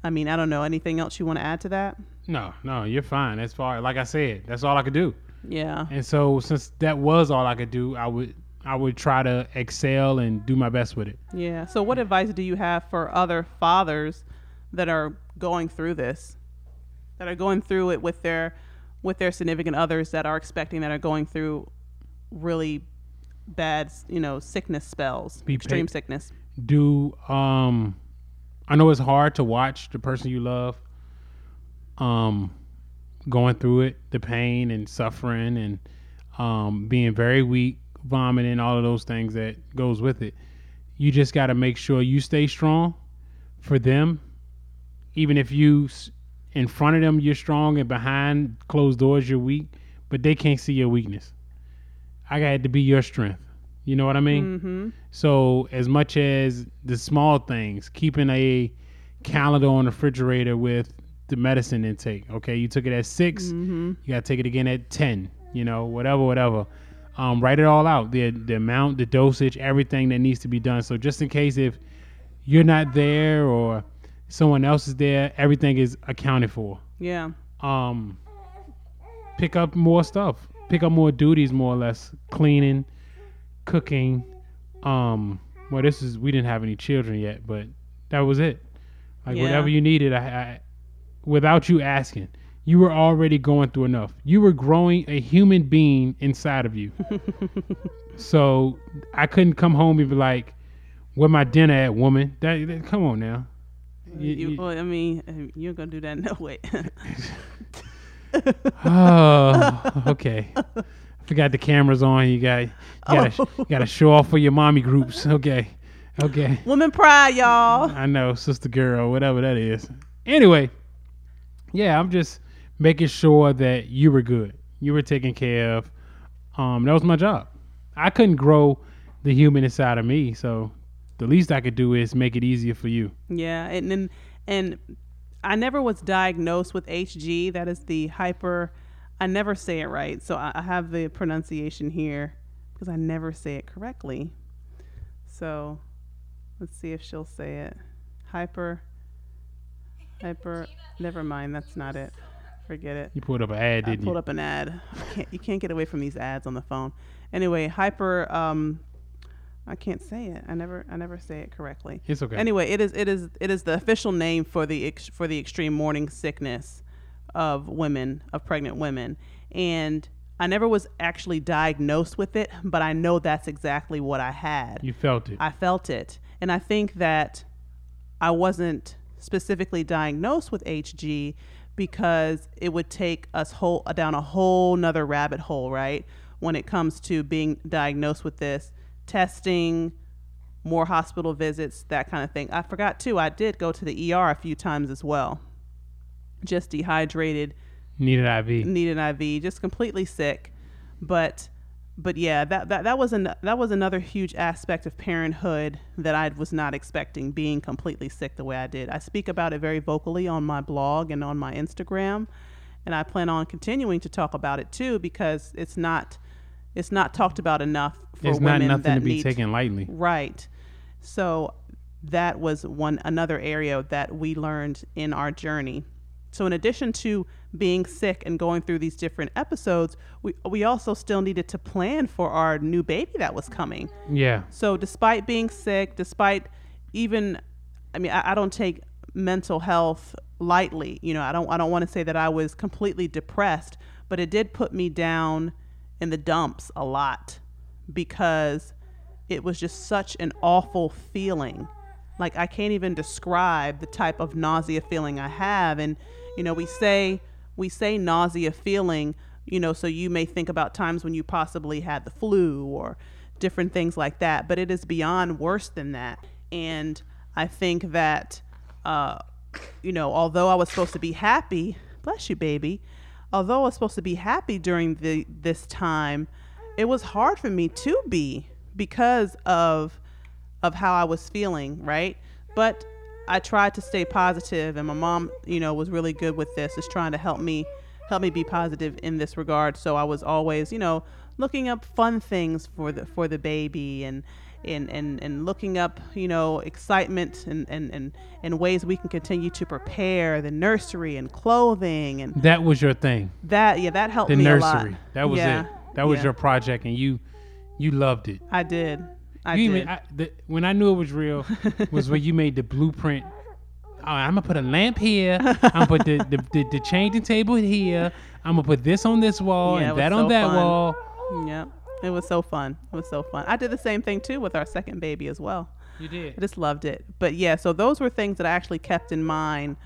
I mean, I don't know. Anything else you want to add to that? No, no, you're fine. As far like I said, that's all I could do. Yeah. And so since that was all I could do, I would I would try to excel and do my best with it. Yeah. So, what advice do you have for other fathers that are going through this, that are going through it with their with their significant others that are expecting that are going through really bad, you know, sickness spells, Be extreme pa- sickness. Do um I know it's hard to watch the person you love um going through it, the pain and suffering and um being very weak, vomiting, all of those things that goes with it. You just got to make sure you stay strong for them even if you in front of them you're strong and behind closed doors you're weak, but they can't see your weakness. I got to be your strength. You know what I mean? Mm-hmm. So as much as the small things, keeping a calendar on the refrigerator with the medicine intake. Okay, you took it at 6 Mm-hmm. You gotta take it again at ten. You know, whatever, whatever. Um, write it all out. The the amount, the dosage, everything that needs to be done. So just in case if you're not there or someone else is there, everything is accounted for. Yeah. Um, pick up more stuff. Pick up more duties, more or less. Cleaning, cooking. Um, well, this is we didn't have any children yet, but that was it. Like Yeah. whatever you needed, I, I without you asking, you were already going through enough. You were growing a human being inside of you. so I couldn't come home and be like, "Where my dinner at, woman?" That, that- come on now. You- You, you- well, I mean, uh, you're gonna do that no way. oh, okay. I forgot the cameras on. You got you gotta you gotta show off for your mommy groups. Okay, okay. Woman pride, y'all. I know, sister girl, whatever that is. Anyway, yeah, I'm just making sure that you were good. You were taken care of. Um, that was my job. I couldn't grow the human inside of me, so the least I could do is make it easier for you. Yeah, and and, and I never was diagnosed with HG. That is the hyper. I never say it right, so I, I have the pronunciation here because I never say it correctly. So let's see if she'll say it. Hyper. Hyper. Never mind. That's not it. Forget it. You pulled up an ad, didn't you? I pulled you? up an ad. I can't, you can't get away from these ads on the phone. Anyway, hyper. Um, I can't say it. I never. I never say it correctly. It's okay. Anyway, it is. It is. It is the official name for the ex, for the extreme morning sickness of women of pregnant women, and I never was actually diagnosed with it, but I know that's exactly what I had. you felt it. I felt it. And I think that I wasn't specifically diagnosed with HG because it would take us whole down a whole nother rabbit hole, right? When it comes to being diagnosed with this, testing, more hospital visits, that kind of thing. I forgot too, I did go to the ER a few times as well. Just dehydrated, Needed IV. needed IV, just completely sick. But but yeah, that that that was an that was another huge aspect of parenthood that I was not expecting being completely sick the way I did. I speak about it very vocally on my blog and on my Instagram, and I plan on continuing to talk about it too because it's not it's not talked about enough for It's not women nothing that to be need taken lightly. Right. So that was one another area that we learned in our journey. So in addition to being sick and going through these different episodes, we we also still needed to plan for our new baby that was coming. Yeah. So despite being sick, despite even I mean I, I don't take mental health lightly. You know, I don't I don't want to say that I was completely depressed, but it did put me down in the dumps a lot because it was just such an awful feeling. Like I can't even describe the type of nausea feeling I have and you know, we say we say nausea feeling, you know, so you may think about times when you possibly had the flu or different things like that, but it is beyond worse than that. And I think that, uh, you know, although I was supposed to be happy, bless you, baby, although I was supposed to be happy during the this time, it was hard for me to be because of of how I was feeling, right? But I tried to stay positive, and my mom, you know, was really good with this, is trying to help me help me be positive in this regard. So I was always, you know, looking up fun things for the for the baby and and, and, and looking up, you know, excitement and, and, and, and ways we can continue to prepare the nursery and clothing and That was your thing. that yeah that helped The me a nursery. lot. That was Yeah, it. That was yeah. your project, and you you loved it. I did. I you did. even I, the, when I knew it was real was when you made the blueprint. Oh, I'm gonna put a lamp here. I'm gonna put the, the, the, the changing table here. I'm gonna put this on this wall Yeah, and that on that fun. wall. Yep. It was so fun. It was so fun. I did the same thing too with our second baby as well. You did. I just loved it. But yeah, so those were things that I actually kept in mind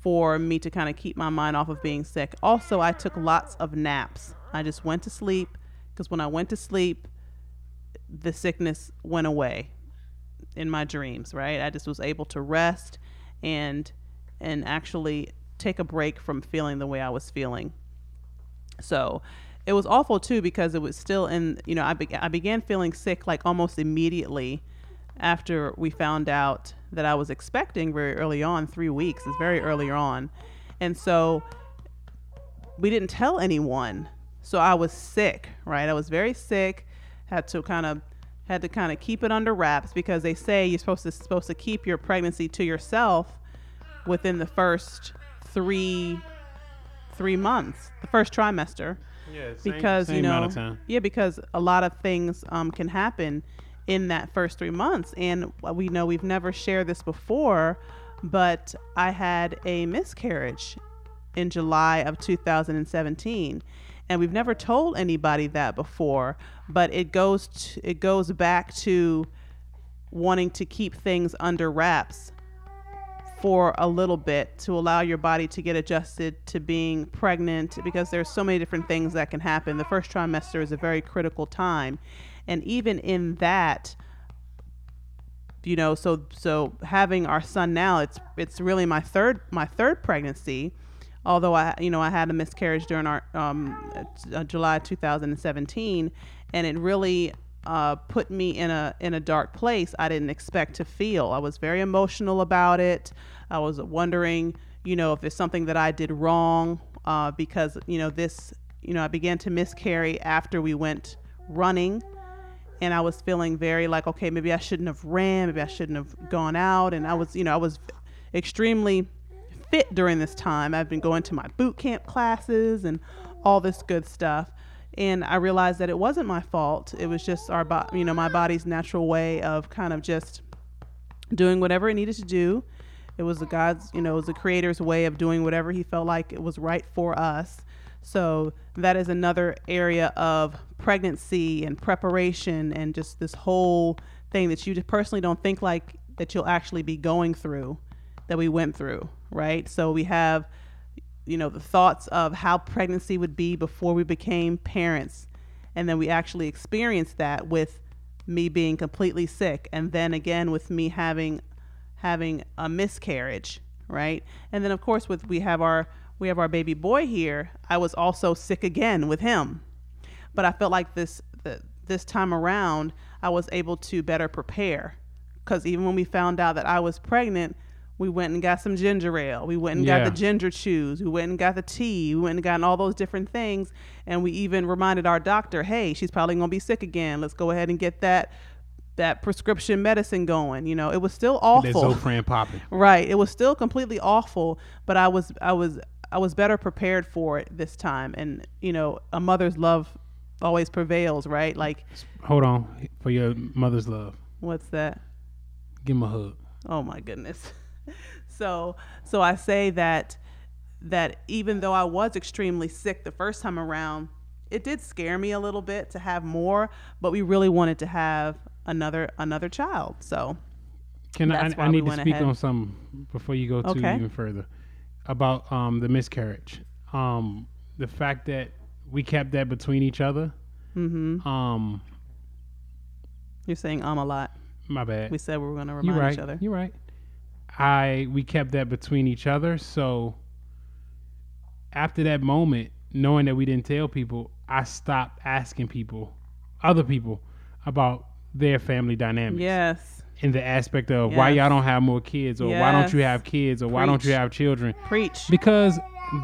for me to kind of keep my mind off of being sick. Also, I took lots of naps. I just went to sleep because when I went to sleep, the sickness went away in my dreams, right? I just was able to rest and and actually take a break from feeling the way I was feeling. So it was awful too because it was still in, you know, I, be- I began feeling sick like almost immediately after we found out that I was expecting very early on, three weeks is very early on. And so we didn't tell anyone. So I was sick, right? I was very sick, had to kind of had to kind of keep it under wraps because they say you're supposed to supposed to keep your pregnancy to yourself within the first three three months, the first trimester. Yeah, because you same know amount of time. yeah because a lot of things um, can happen in that first three months. And we know we've never shared this before but i had a miscarriage in july of 2017 and we've never told anybody that before but it goes to, it goes back to wanting to keep things under wraps for a little bit to allow your body to get adjusted to being pregnant because there's so many different things that can happen. The first trimester is a very critical time. And even in that you know, so so having our son now, it's it's really my third my third pregnancy. Although I you know I had a miscarriage during our um, uh, July 2017, and it really uh, put me in a in a dark place I didn't expect to feel. I was very emotional about it. I was wondering, you know, if there's something that I did wrong uh, because you know this, you know, I began to miscarry after we went running, and I was feeling very like, okay, maybe I shouldn't have ran, maybe I shouldn't have gone out, and I was, you know, I was extremely fit during this time. I've been going to my boot camp classes and all this good stuff and I realized that it wasn't my fault. It was just our, bo- you know, my body's natural way of kind of just doing whatever it needed to do. It was the God's, you know, it was the Creator's way of doing whatever He felt like it was right for us. So that is another area of pregnancy and preparation and just this whole thing that you personally don't think like that you'll actually be going through that we went through, right? So we have you know the thoughts of how pregnancy would be before we became parents. And then we actually experienced that with me being completely sick and then again with me having having a miscarriage right? And then of course with we have our we have our baby boy here i was also sick again with him. But i felt like this the, this time around i was able to better prepare. Because even when we found out that i was pregnant we went and got some ginger ale. We went and got the ginger chews. We went and got the tea. We went and got all those different things. And we even reminded our doctor, hey, she's probably going to be sick again. Let's go ahead and get that that prescription medicine going. You know, it was still awful. Zofran popping. Right. It was still completely awful, but I was I was I was better prepared for it this time. And, you know, a mother's love always prevails, right? Like Hold on for your mother's love. what's that? Give him a hug. Oh my goodness. so so I say that that even though I was extremely sick the first time around, it did scare me a little bit to have more, but we really wanted to have another another child. So Can I? I need to speak ahead. on something before you go too Okay. even further about um, the miscarriage. Um, the fact that we kept that between each other. Mm-hmm. Um, You're saying um a lot. my bad. We said we were going to remind right. each other. You're right. I we kept that between each other. So after that moment, knowing that we didn't tell people, I stopped asking people, other people, about their family dynamics. Yes. In the aspect of why y'all don't have more kids, or why don't you have kids, or why don't you have children? Preach. because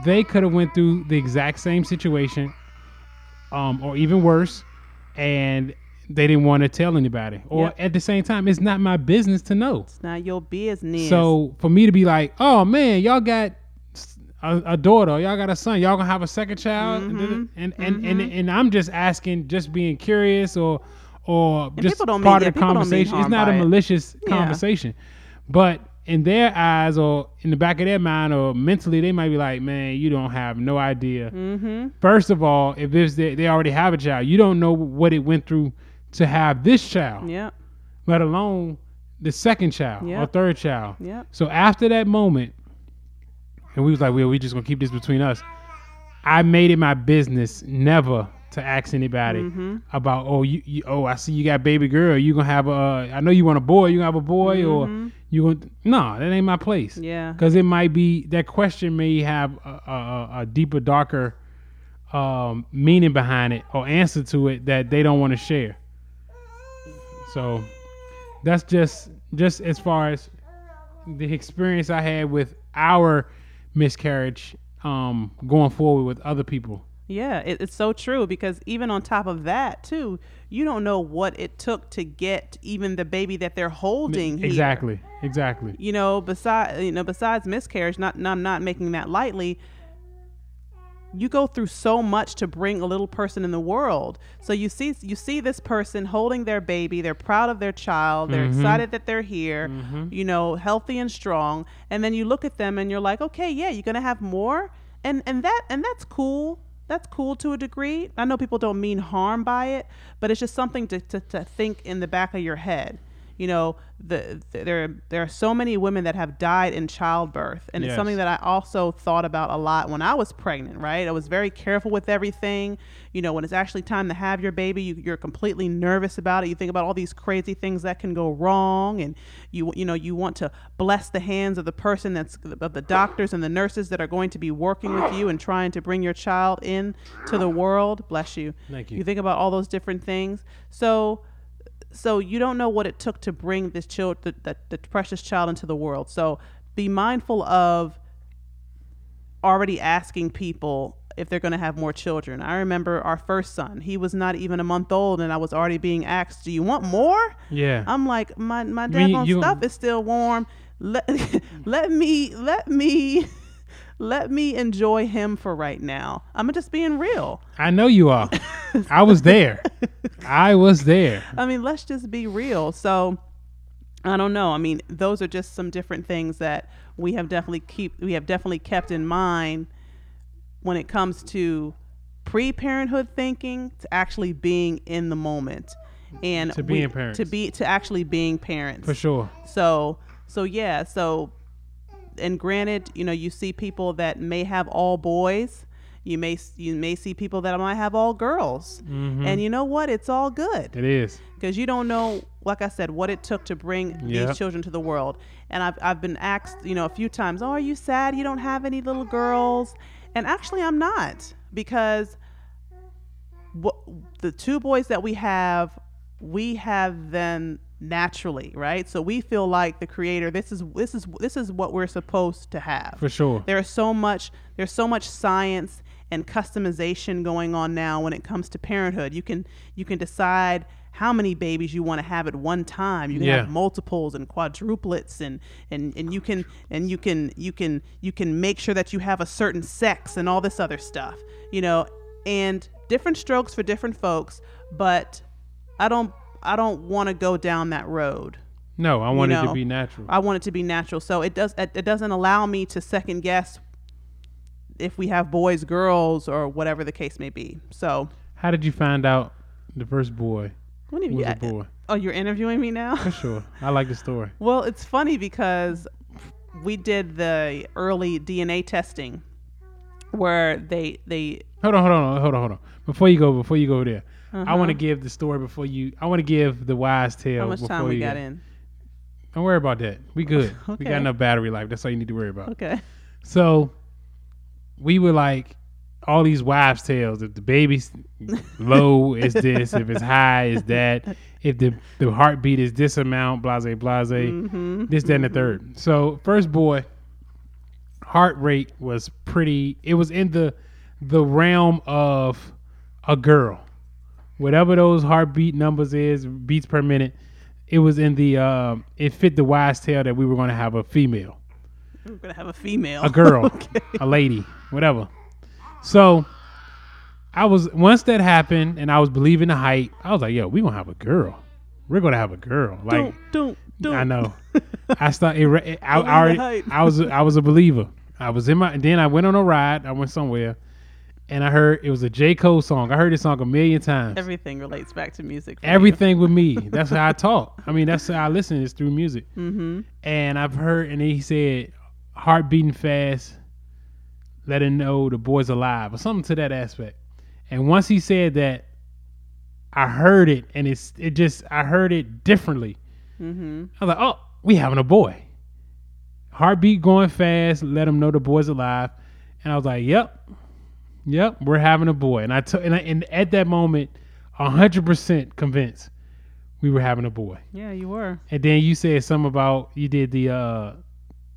they could have went through the exact same situation um or even worse and they didn't want to tell anybody or Yep. at the same time it's not my business to know it's not your business. so for me to be like oh man y'all got a daughter y'all got a son y'all gonna have a second child Mhm. and and, and and i'm just asking just being curious or or just don't part mean- of the yeah, conversation it's not a by it. malicious Yeah. conversation but in their eyes or in the back of their mind or mentally they might be like man you don't have no idea Mm-hmm. first of all if it's they, they already have a child you don't know what it went through to have this child Yep. let alone the second child or third child Yep. so after that moment and we was like well we just gonna keep this between us i made it my business never to ask anybody Mm-hmm. about oh you, you oh I see you got baby girl you gonna have a uh, know you want a boy you gonna have a boy or Mhm. you going no that ain't my place Yeah. because it might be that question may have a, a, a- a deeper darker um, meaning behind it or answer to it that they don't want to share so that's just just as far as the experience I had with our miscarriage um, going forward with other people Yeah, it, it's so true because even on top of that too, you don't know what it took to get even the baby that they're holding. here. exactly exactly You know, besides you know, besides miscarriage, not, not I'm not making that lightly. You go through so much to bring a little person in the world. So you see you see this person holding their baby, they're proud of their child, they're Mhm. excited that they're here, Mhm. you know, healthy and strong, and then you look at them and you're like, "Okay, yeah, you're going to have more." And and that and that's cool. That's cool to a degree. I know people don't mean harm by it, but it's just something to, to, to think in the back of your head. You know, the, the there there are so many women that have died in childbirth, and it's something that I also thought about a lot when I was pregnant. Right, I was very careful with everything. You know, when it's actually time to have your baby, you, you're completely nervous about it. You think about all these crazy things that can go wrong, and you you know you want to bless the hands of the person that's of the doctors and the nurses that are going to be working with you and trying to bring your child in to the world. Bless you. Thank you. You think about all those different things. So so you don't know what it took to bring this child the, the, the precious child into the world. So be mindful of already asking people if they're going to have more children. I remember our first son he was not even a month old and i was already being asked do you want more? Yeah. I'm like my my daggone stuff is still warm. Let, let me let me let me enjoy him for right now i'm just being real I know you are I was there I was there I mean, let's just be real. So, I don't know. I mean, those are just some different things that we have definitely keep we have definitely kept in mind when it comes to pre-parenthood thinking to actually being in the moment and To we- being parents. to be to actually being parents. for sure So, so yeah, so and granted, you know, you see people that may have all boys. You may you may see people that might have all girls. Mhm. And you know what? It's all good it is because you don't know, like I said, what it took to bring Yep. these children to the world. And I've, I've been asked, you know, a few times, oh, are you sad you don't have any little girls? And actually, I'm not because what, the two boys that we have, we have them naturally, right? So we feel like the creator. This is this is this is what we're supposed to have. for sure There's so much there's so much science and customization going on now when it comes to parenthood. You can you can decide how many babies you want to have at one time. You can Yeah. have multiples and quadruplets and, and and you can and you can you can you can make sure that you have a certain sex and all this other stuff. You know, and different strokes for different folks, but I don't I don't want to go down that road. no I want it know, to be natural I want it to be natural. So it does it, it doesn't allow me to second guess if we have boys, girls, or whatever the case may be. So how did you find out the first boy what do you was a boy Oh, you're interviewing me now? for sure I like the story well, it's funny because we did the early DNA testing where they they Hold on, hold on, hold on, hold on. Before you go, before you go there, I Uh-huh. want to give the story before you. I want to give the wise tale. how much before time we you got in? Don't worry about that. We good. We got enough battery life. That's all you need to worry about. Okay. So we were like all these wives' tales. If the baby's low, is this. If it's high, is that. If the the heartbeat is this amount, blase blase, Mm-hmm. this, that, and the third. So first boy, heart rate was pretty. It was in the the realm of a girl. Whatever those heartbeat numbers is, beats per minute, it was in the. Um, it fit the wise tale that we were going to have a female We're gonna have a female. a girl, okay. a lady, whatever. So I was once that happened, and I was believing the hype. I was like, "Yo, we're gonna have a girl. We're gonna have a girl." Like Don't don't don't. I know. I started. It, it, I, I, already. I was I was a believer. I was in my. Then I went on a ride. I went somewhere, and I heard it was a J Cole song. I heard this song a million times. Everything relates back to music. for you. Everything with me. That's how I talk. I mean, that's how I listen. Is through music. Mhm. And I've heard, and he said, heart beating fast, let him know the boy's alive, or something to that aspect. And once he said that, I heard it, and it's it just I heard it differently. Mhm. I was like, oh, we having a boy. Heartbeat going fast, let him know the boy's alive. And I was like, yep, yep, we're having a boy. And I took, and, I, and at that moment, hundred percent convinced we were having a boy. Yeah, you were. And then you said something about you did the uh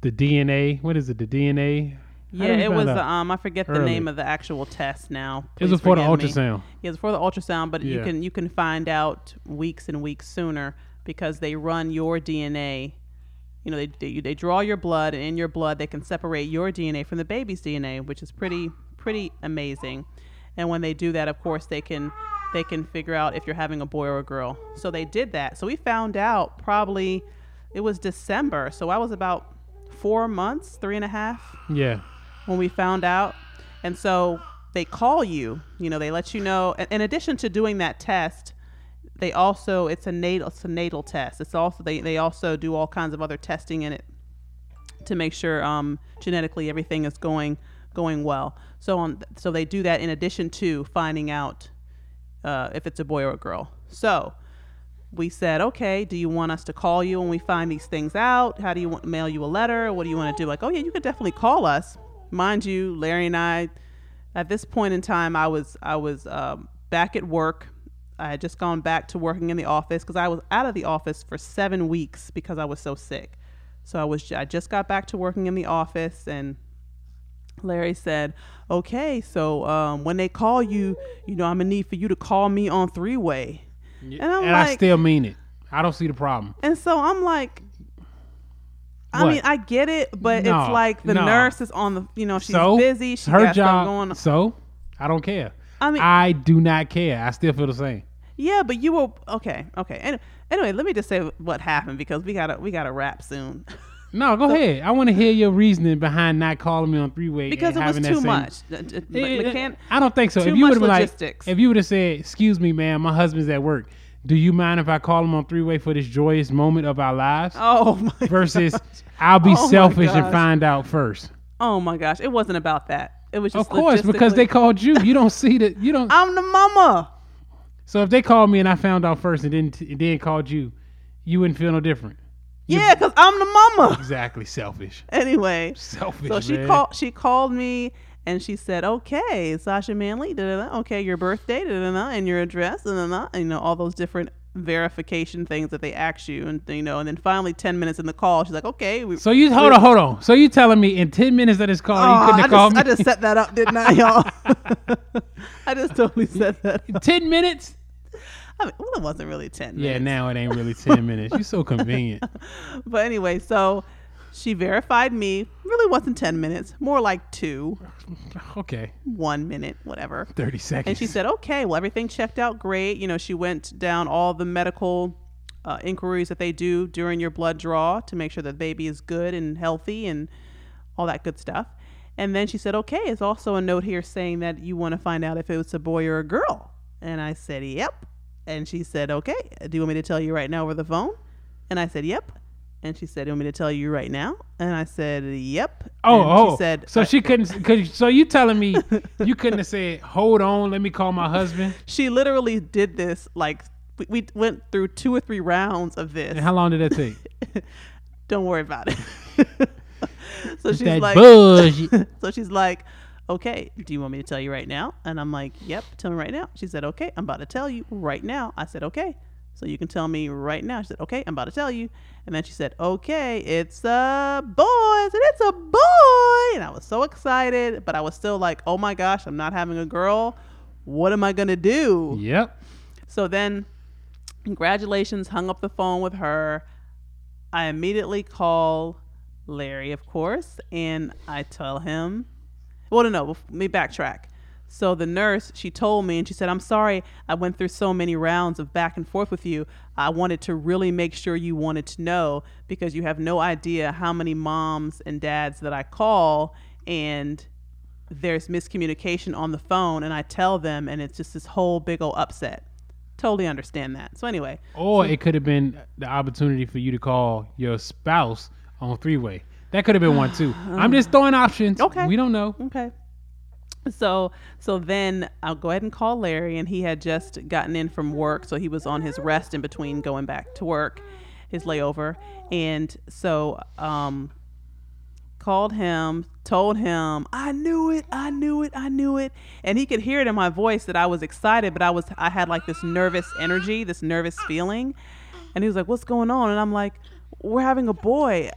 the DNA. What is it? The DNA. Yeah, it was. um, I forget the name of the actual test now. It was for the forgive me. ultrasound. Yeah, it's for the ultrasound, but you can you can find out weeks and weeks sooner because they run your DNA. You know, they they, they draw your blood, and in your blood they can separate your DNA from the baby's DNA, which is pretty pretty amazing. And when they do that, of course, they can they can figure out if you're having a boy or a girl. So they did that. So we found out probably it was December. So I was about four months, three and a half Yeah. when we found out. And so they call you, you know, they let you know. In- addition to doing that test, they also it's a natal it's a natal test. It's also they, they also do all kinds of other testing in it to make sure um, genetically everything is going going well. So on so they do that in addition to finding out uh, if it's a boy or a girl. So we said, okay, do you want us to call you when we find these things out? How do you want mail you a letter? What do you want to do? Like, oh yeah, you could definitely call us. Mind you, Larry and I, at this point in time, I was I was um, back at work. I had just gone back to working in the office because I was out of the office for seven weeks because I was so sick. So I was I just got back to working in the office and Larry said, "Okay, so um, when they call you, you know, I'm gonna need for you to call me on three way." And I'm and I still mean it. I don't see the problem. And so I'm like, I What? mean, I get it, but No, it's like the no. nurse is on the, you know, she's so busy. She her got job. going on. So I don't care. I mean, I do not care. I still feel the same. yeah, but you were okay. Okay. Anyway, anyway, let me just say what happened because we gotta we gotta wrap soon No, go ahead. I want to hear your reasoning behind not calling me on three way because it was too much. It- McCann- I don't think so. too if you much would have like, if you would have said, "Excuse me, ma'am, my husband's at work. Do you mind if I call him on three way for this joyous moment of our lives?" oh my Versus, gosh. I'll be Oh selfish and find out first. Oh my gosh, it wasn't about that. It was just Of course, because they called you. You don't see that. You don't. I'm the mama. So if they called me and I found out first and then and then called you, you wouldn't feel no different. Yeah, because I'm the mama. Exactly, selfish. Anyway, Selfish. so she man. called. She called me and she said, "Okay, Sasha Manley, da da da. Okay, your birthday, da da da, and your address, and, you know all those different verification things that they ask you, and you know, and then finally, ten minutes in the call, she's like, "Okay, we." So you hold on, hold on. So you telling me in ten minutes of this call Oh, you couldn't I, have called just, me? I just set that up, didn't I, y'all? I just totally set that. Up. ten minutes? I mean, well, it wasn't really ten. minutes. Yeah, now it ain't really ten minutes. You're so convenient. But anyway, so she verified me. Really wasn't ten minutes, more like two, Okay, one minute, whatever. thirty seconds. And she said, okay, well, everything checked out great. You know, she went down all the medical uh, inquiries that they do during your blood draw to make sure that the baby is good and healthy and all that good stuff. And then she said, okay, it's also a note here saying that you want to find out if it was a boy or a girl. And I said, yep. And she said, okay, do you want me to tell you right now over the phone? And I said, yep. And she said, "You want me to tell you right now?" And I said, "Yep." Oh, and oh. She said, so she uh, couldn't. Cause, so you telling me you couldn't have said, "Hold on, let me call my husband." she literally did this like we, we went through two or three rounds of this. And how long did that take? Don't worry about it. so she's that like, so she's like, okay, do you want me to tell you right now? And I'm like, yep, tell me right now. She said, okay, I'm about to tell you right now. I said, okay, so you can tell me right now. She said, okay, I'm about to tell you. And then she said, okay, it's a boy. I said, it's a boy. And I was so excited, but I was still like, oh my gosh, I'm not having a girl. What am I going to do? yep. So then, congratulations, hung up the phone with her. I immediately call Larry, of course, and I tell him, well, no, no, let me backtrack. So the nurse, she told me, and she said, I'm sorry, I went through so many rounds of back and forth with you. I wanted to really make sure you wanted to know because you have no idea how many moms and dads that I call, and there's miscommunication on the phone, and I tell them, and it's just this whole big old upset. Totally understand that. So, anyway, Or it could have been the opportunity for you to call your spouse on three way. That could have been one too. I'm just throwing options. Okay. We don't know. Okay. So so then I'll go ahead and call Larry and he had just gotten in from work, so he was on his rest in between going back to work, his layover. And so um called him, told him, I knew it, I knew it, I knew it. And he could hear it in my voice that I was excited, but I was I had like this nervous energy, this nervous feeling. And he was like, "What's going on?" And I'm like, "We're having a boy.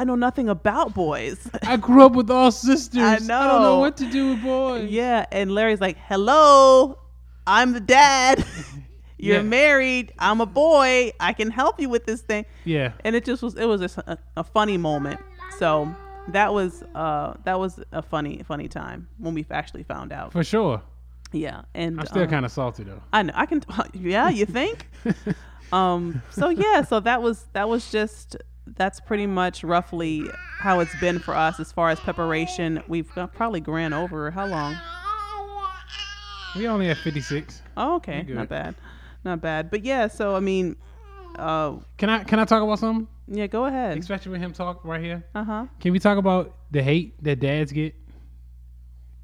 I, know nothing about boys." I grew up with all sisters. I know. I don't know. know what to do with boys. Yeah, and Larry's like, "Hello, I'm the dad. You're Yeah. married. I'm a boy. I can help you with this thing." Yeah. And it just was it was just a, a funny moment. So that was uh that was a funny funny time when we actually found out. For sure. Yeah, and I'm still um, kind of salty though. I know I can. Yeah, you think? um. So yeah. So that was that was just that's pretty much roughly how it's been for us as far as preparation. We've probably ran over how long? We only have 56. Oh, okay, not bad, not bad. But yeah. So I mean, uh, Can I can I talk about something? yeah. Go ahead. Especially with him talk right here. Uh huh. Can we talk about the hate that dads get?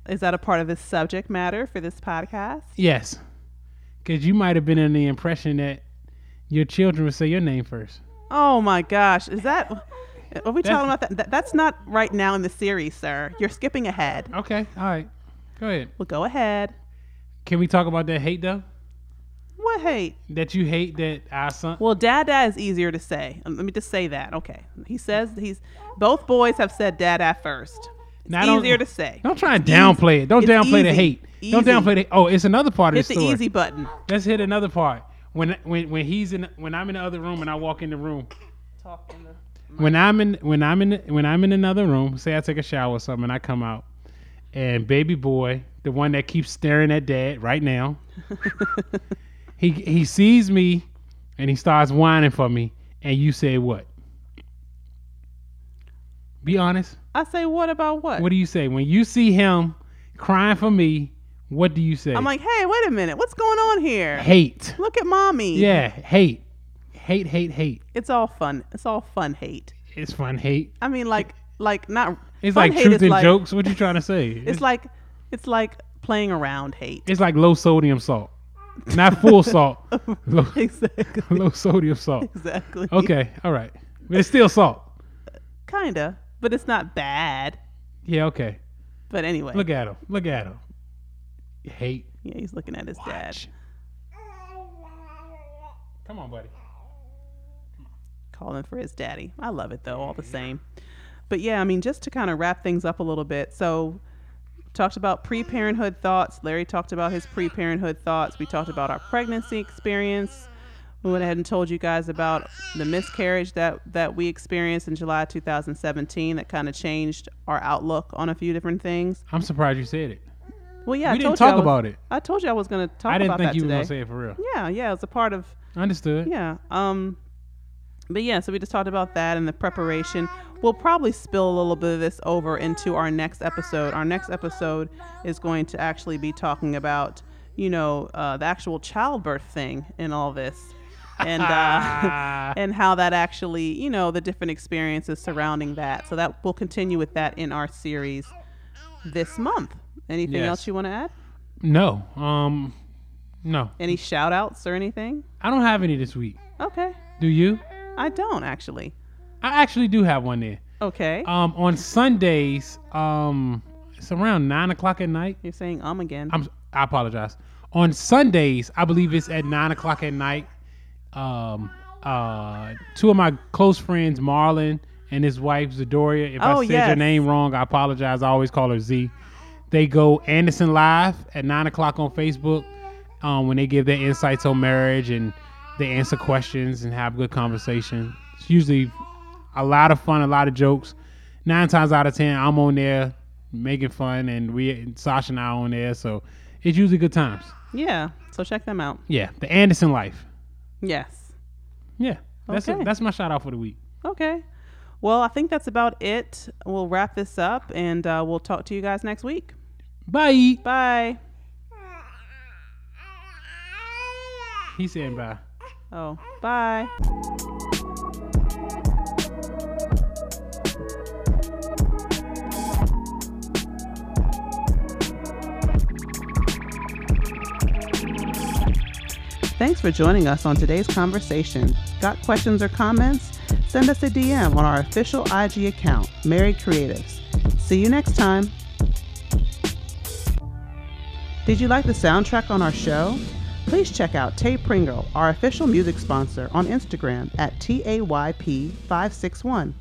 Is that a part of this subject matter for this podcast? Yes. Because you might have been in the impression that your children would say your name first. Oh my gosh, is that? Are we That's- talking about that? that? That's not right now in the series, sir. You're skipping ahead. Okay. All right. Go ahead. Well, go ahead. Can we talk about that hate though? What hate? That you hate that I son. Well, dada is easier to say. Um, Let me just say that. Okay. He says he's both boys have said dada first. It's Now, easier to say. Don't try and downplay it. Don't It's downplay the easy. hate. Don't downplay the. Oh, it's another part of Hit the the story. easy button. Let's hit another part. When when when he's in when I'm in the other room and I walk in the room. When I'm in when I'm in when I'm in another room, say I take a shower or something, and I come out, and baby boy, the one that keeps staring at dad right now, he he sees me, and he starts whining for me, and you say what? Be honest. I say, what about what? What do you say when you see him crying for me? What do you say? I'm like, hey, wait a minute. What's going on here? hate. Look at mommy. Yeah, hate, hate, hate, hate. It's all fun. It's all fun hate. It's fun hate. I mean, like, like not. It's like truth and like, jokes. What you trying to say? It's like, it's like playing around hate. it's like low sodium salt, not full salt. Low, exactly. low sodium salt. Exactly. Okay, all right, but it's still salt. Kinda, but it's not bad. Yeah, okay. But anyway, Look at him. Look at him. Hate. yeah, he's looking at his dad. Come on, buddy. calling for his daddy. I love it though, all the same. But yeah, I mean, just to kind of wrap things up a little bit. So, talked about pre-parenthood thoughts. Larry talked about his pre-parenthood thoughts. We talked about our pregnancy experience. We went ahead and told you guys about the miscarriage that that we experienced in July 2017. That kind of changed our outlook on a few different things. I'm surprised you said it. Well, yeah, we I didn't told you I talk was- about it. I told you I was going to talk about it. I didn't think you were gonna say it for real. yeah, yeah, it's a part of Understood. yeah. Um, but yeah, so we just talked about that and the preparation. We'll probably spill a little bit of this over into our next episode. Our next episode is going to actually be talking about, you know, uh, the actual childbirth thing in all this. and uh, and how that actually, you know, the different experiences surrounding that. So that we'll continue with that in our series this month. Anything Yes. else you want to add? no, um, no, Any shout outs or anything? I don't have any this week. Okay. Do you? I don't actually. I actually do have one there. Okay. Um, on Sundays, um, it's around nine o'clock at night. You're saying um again. I'm I apologize. On Sundays, I believe it's at nine o'clock at night. Um, uh, two of my close friends, Marlon and his wife Zadoria. If Oh, I said yes. your name wrong, I apologize. I always call her Z. They go Anderson Live at nine o'clock on Facebook. Um, when they give their insights on marriage and they answer questions and have good conversation. It's usually a lot of fun, a lot of jokes. Nine times out of ten, I'm on there making fun, and we Sasha and I are on there, so it's usually good times. yeah. So check them out. Yeah, the Anderson life. Yes. Yeah, that's Okay. that's my shout out for the week. Okay. Well, I think that's about it. We'll wrap this up and uh, we'll talk to you guys next week. Bye. Bye. He's saying bye. Oh, bye. Thanks for joining us on today's conversation. Got questions or comments? Send us a DM on our official IG account, Married Creatives. See you next time. Did you like the soundtrack on our show? Please check out Tay Pringle, our official music sponsor, on Instagram at TAYP561.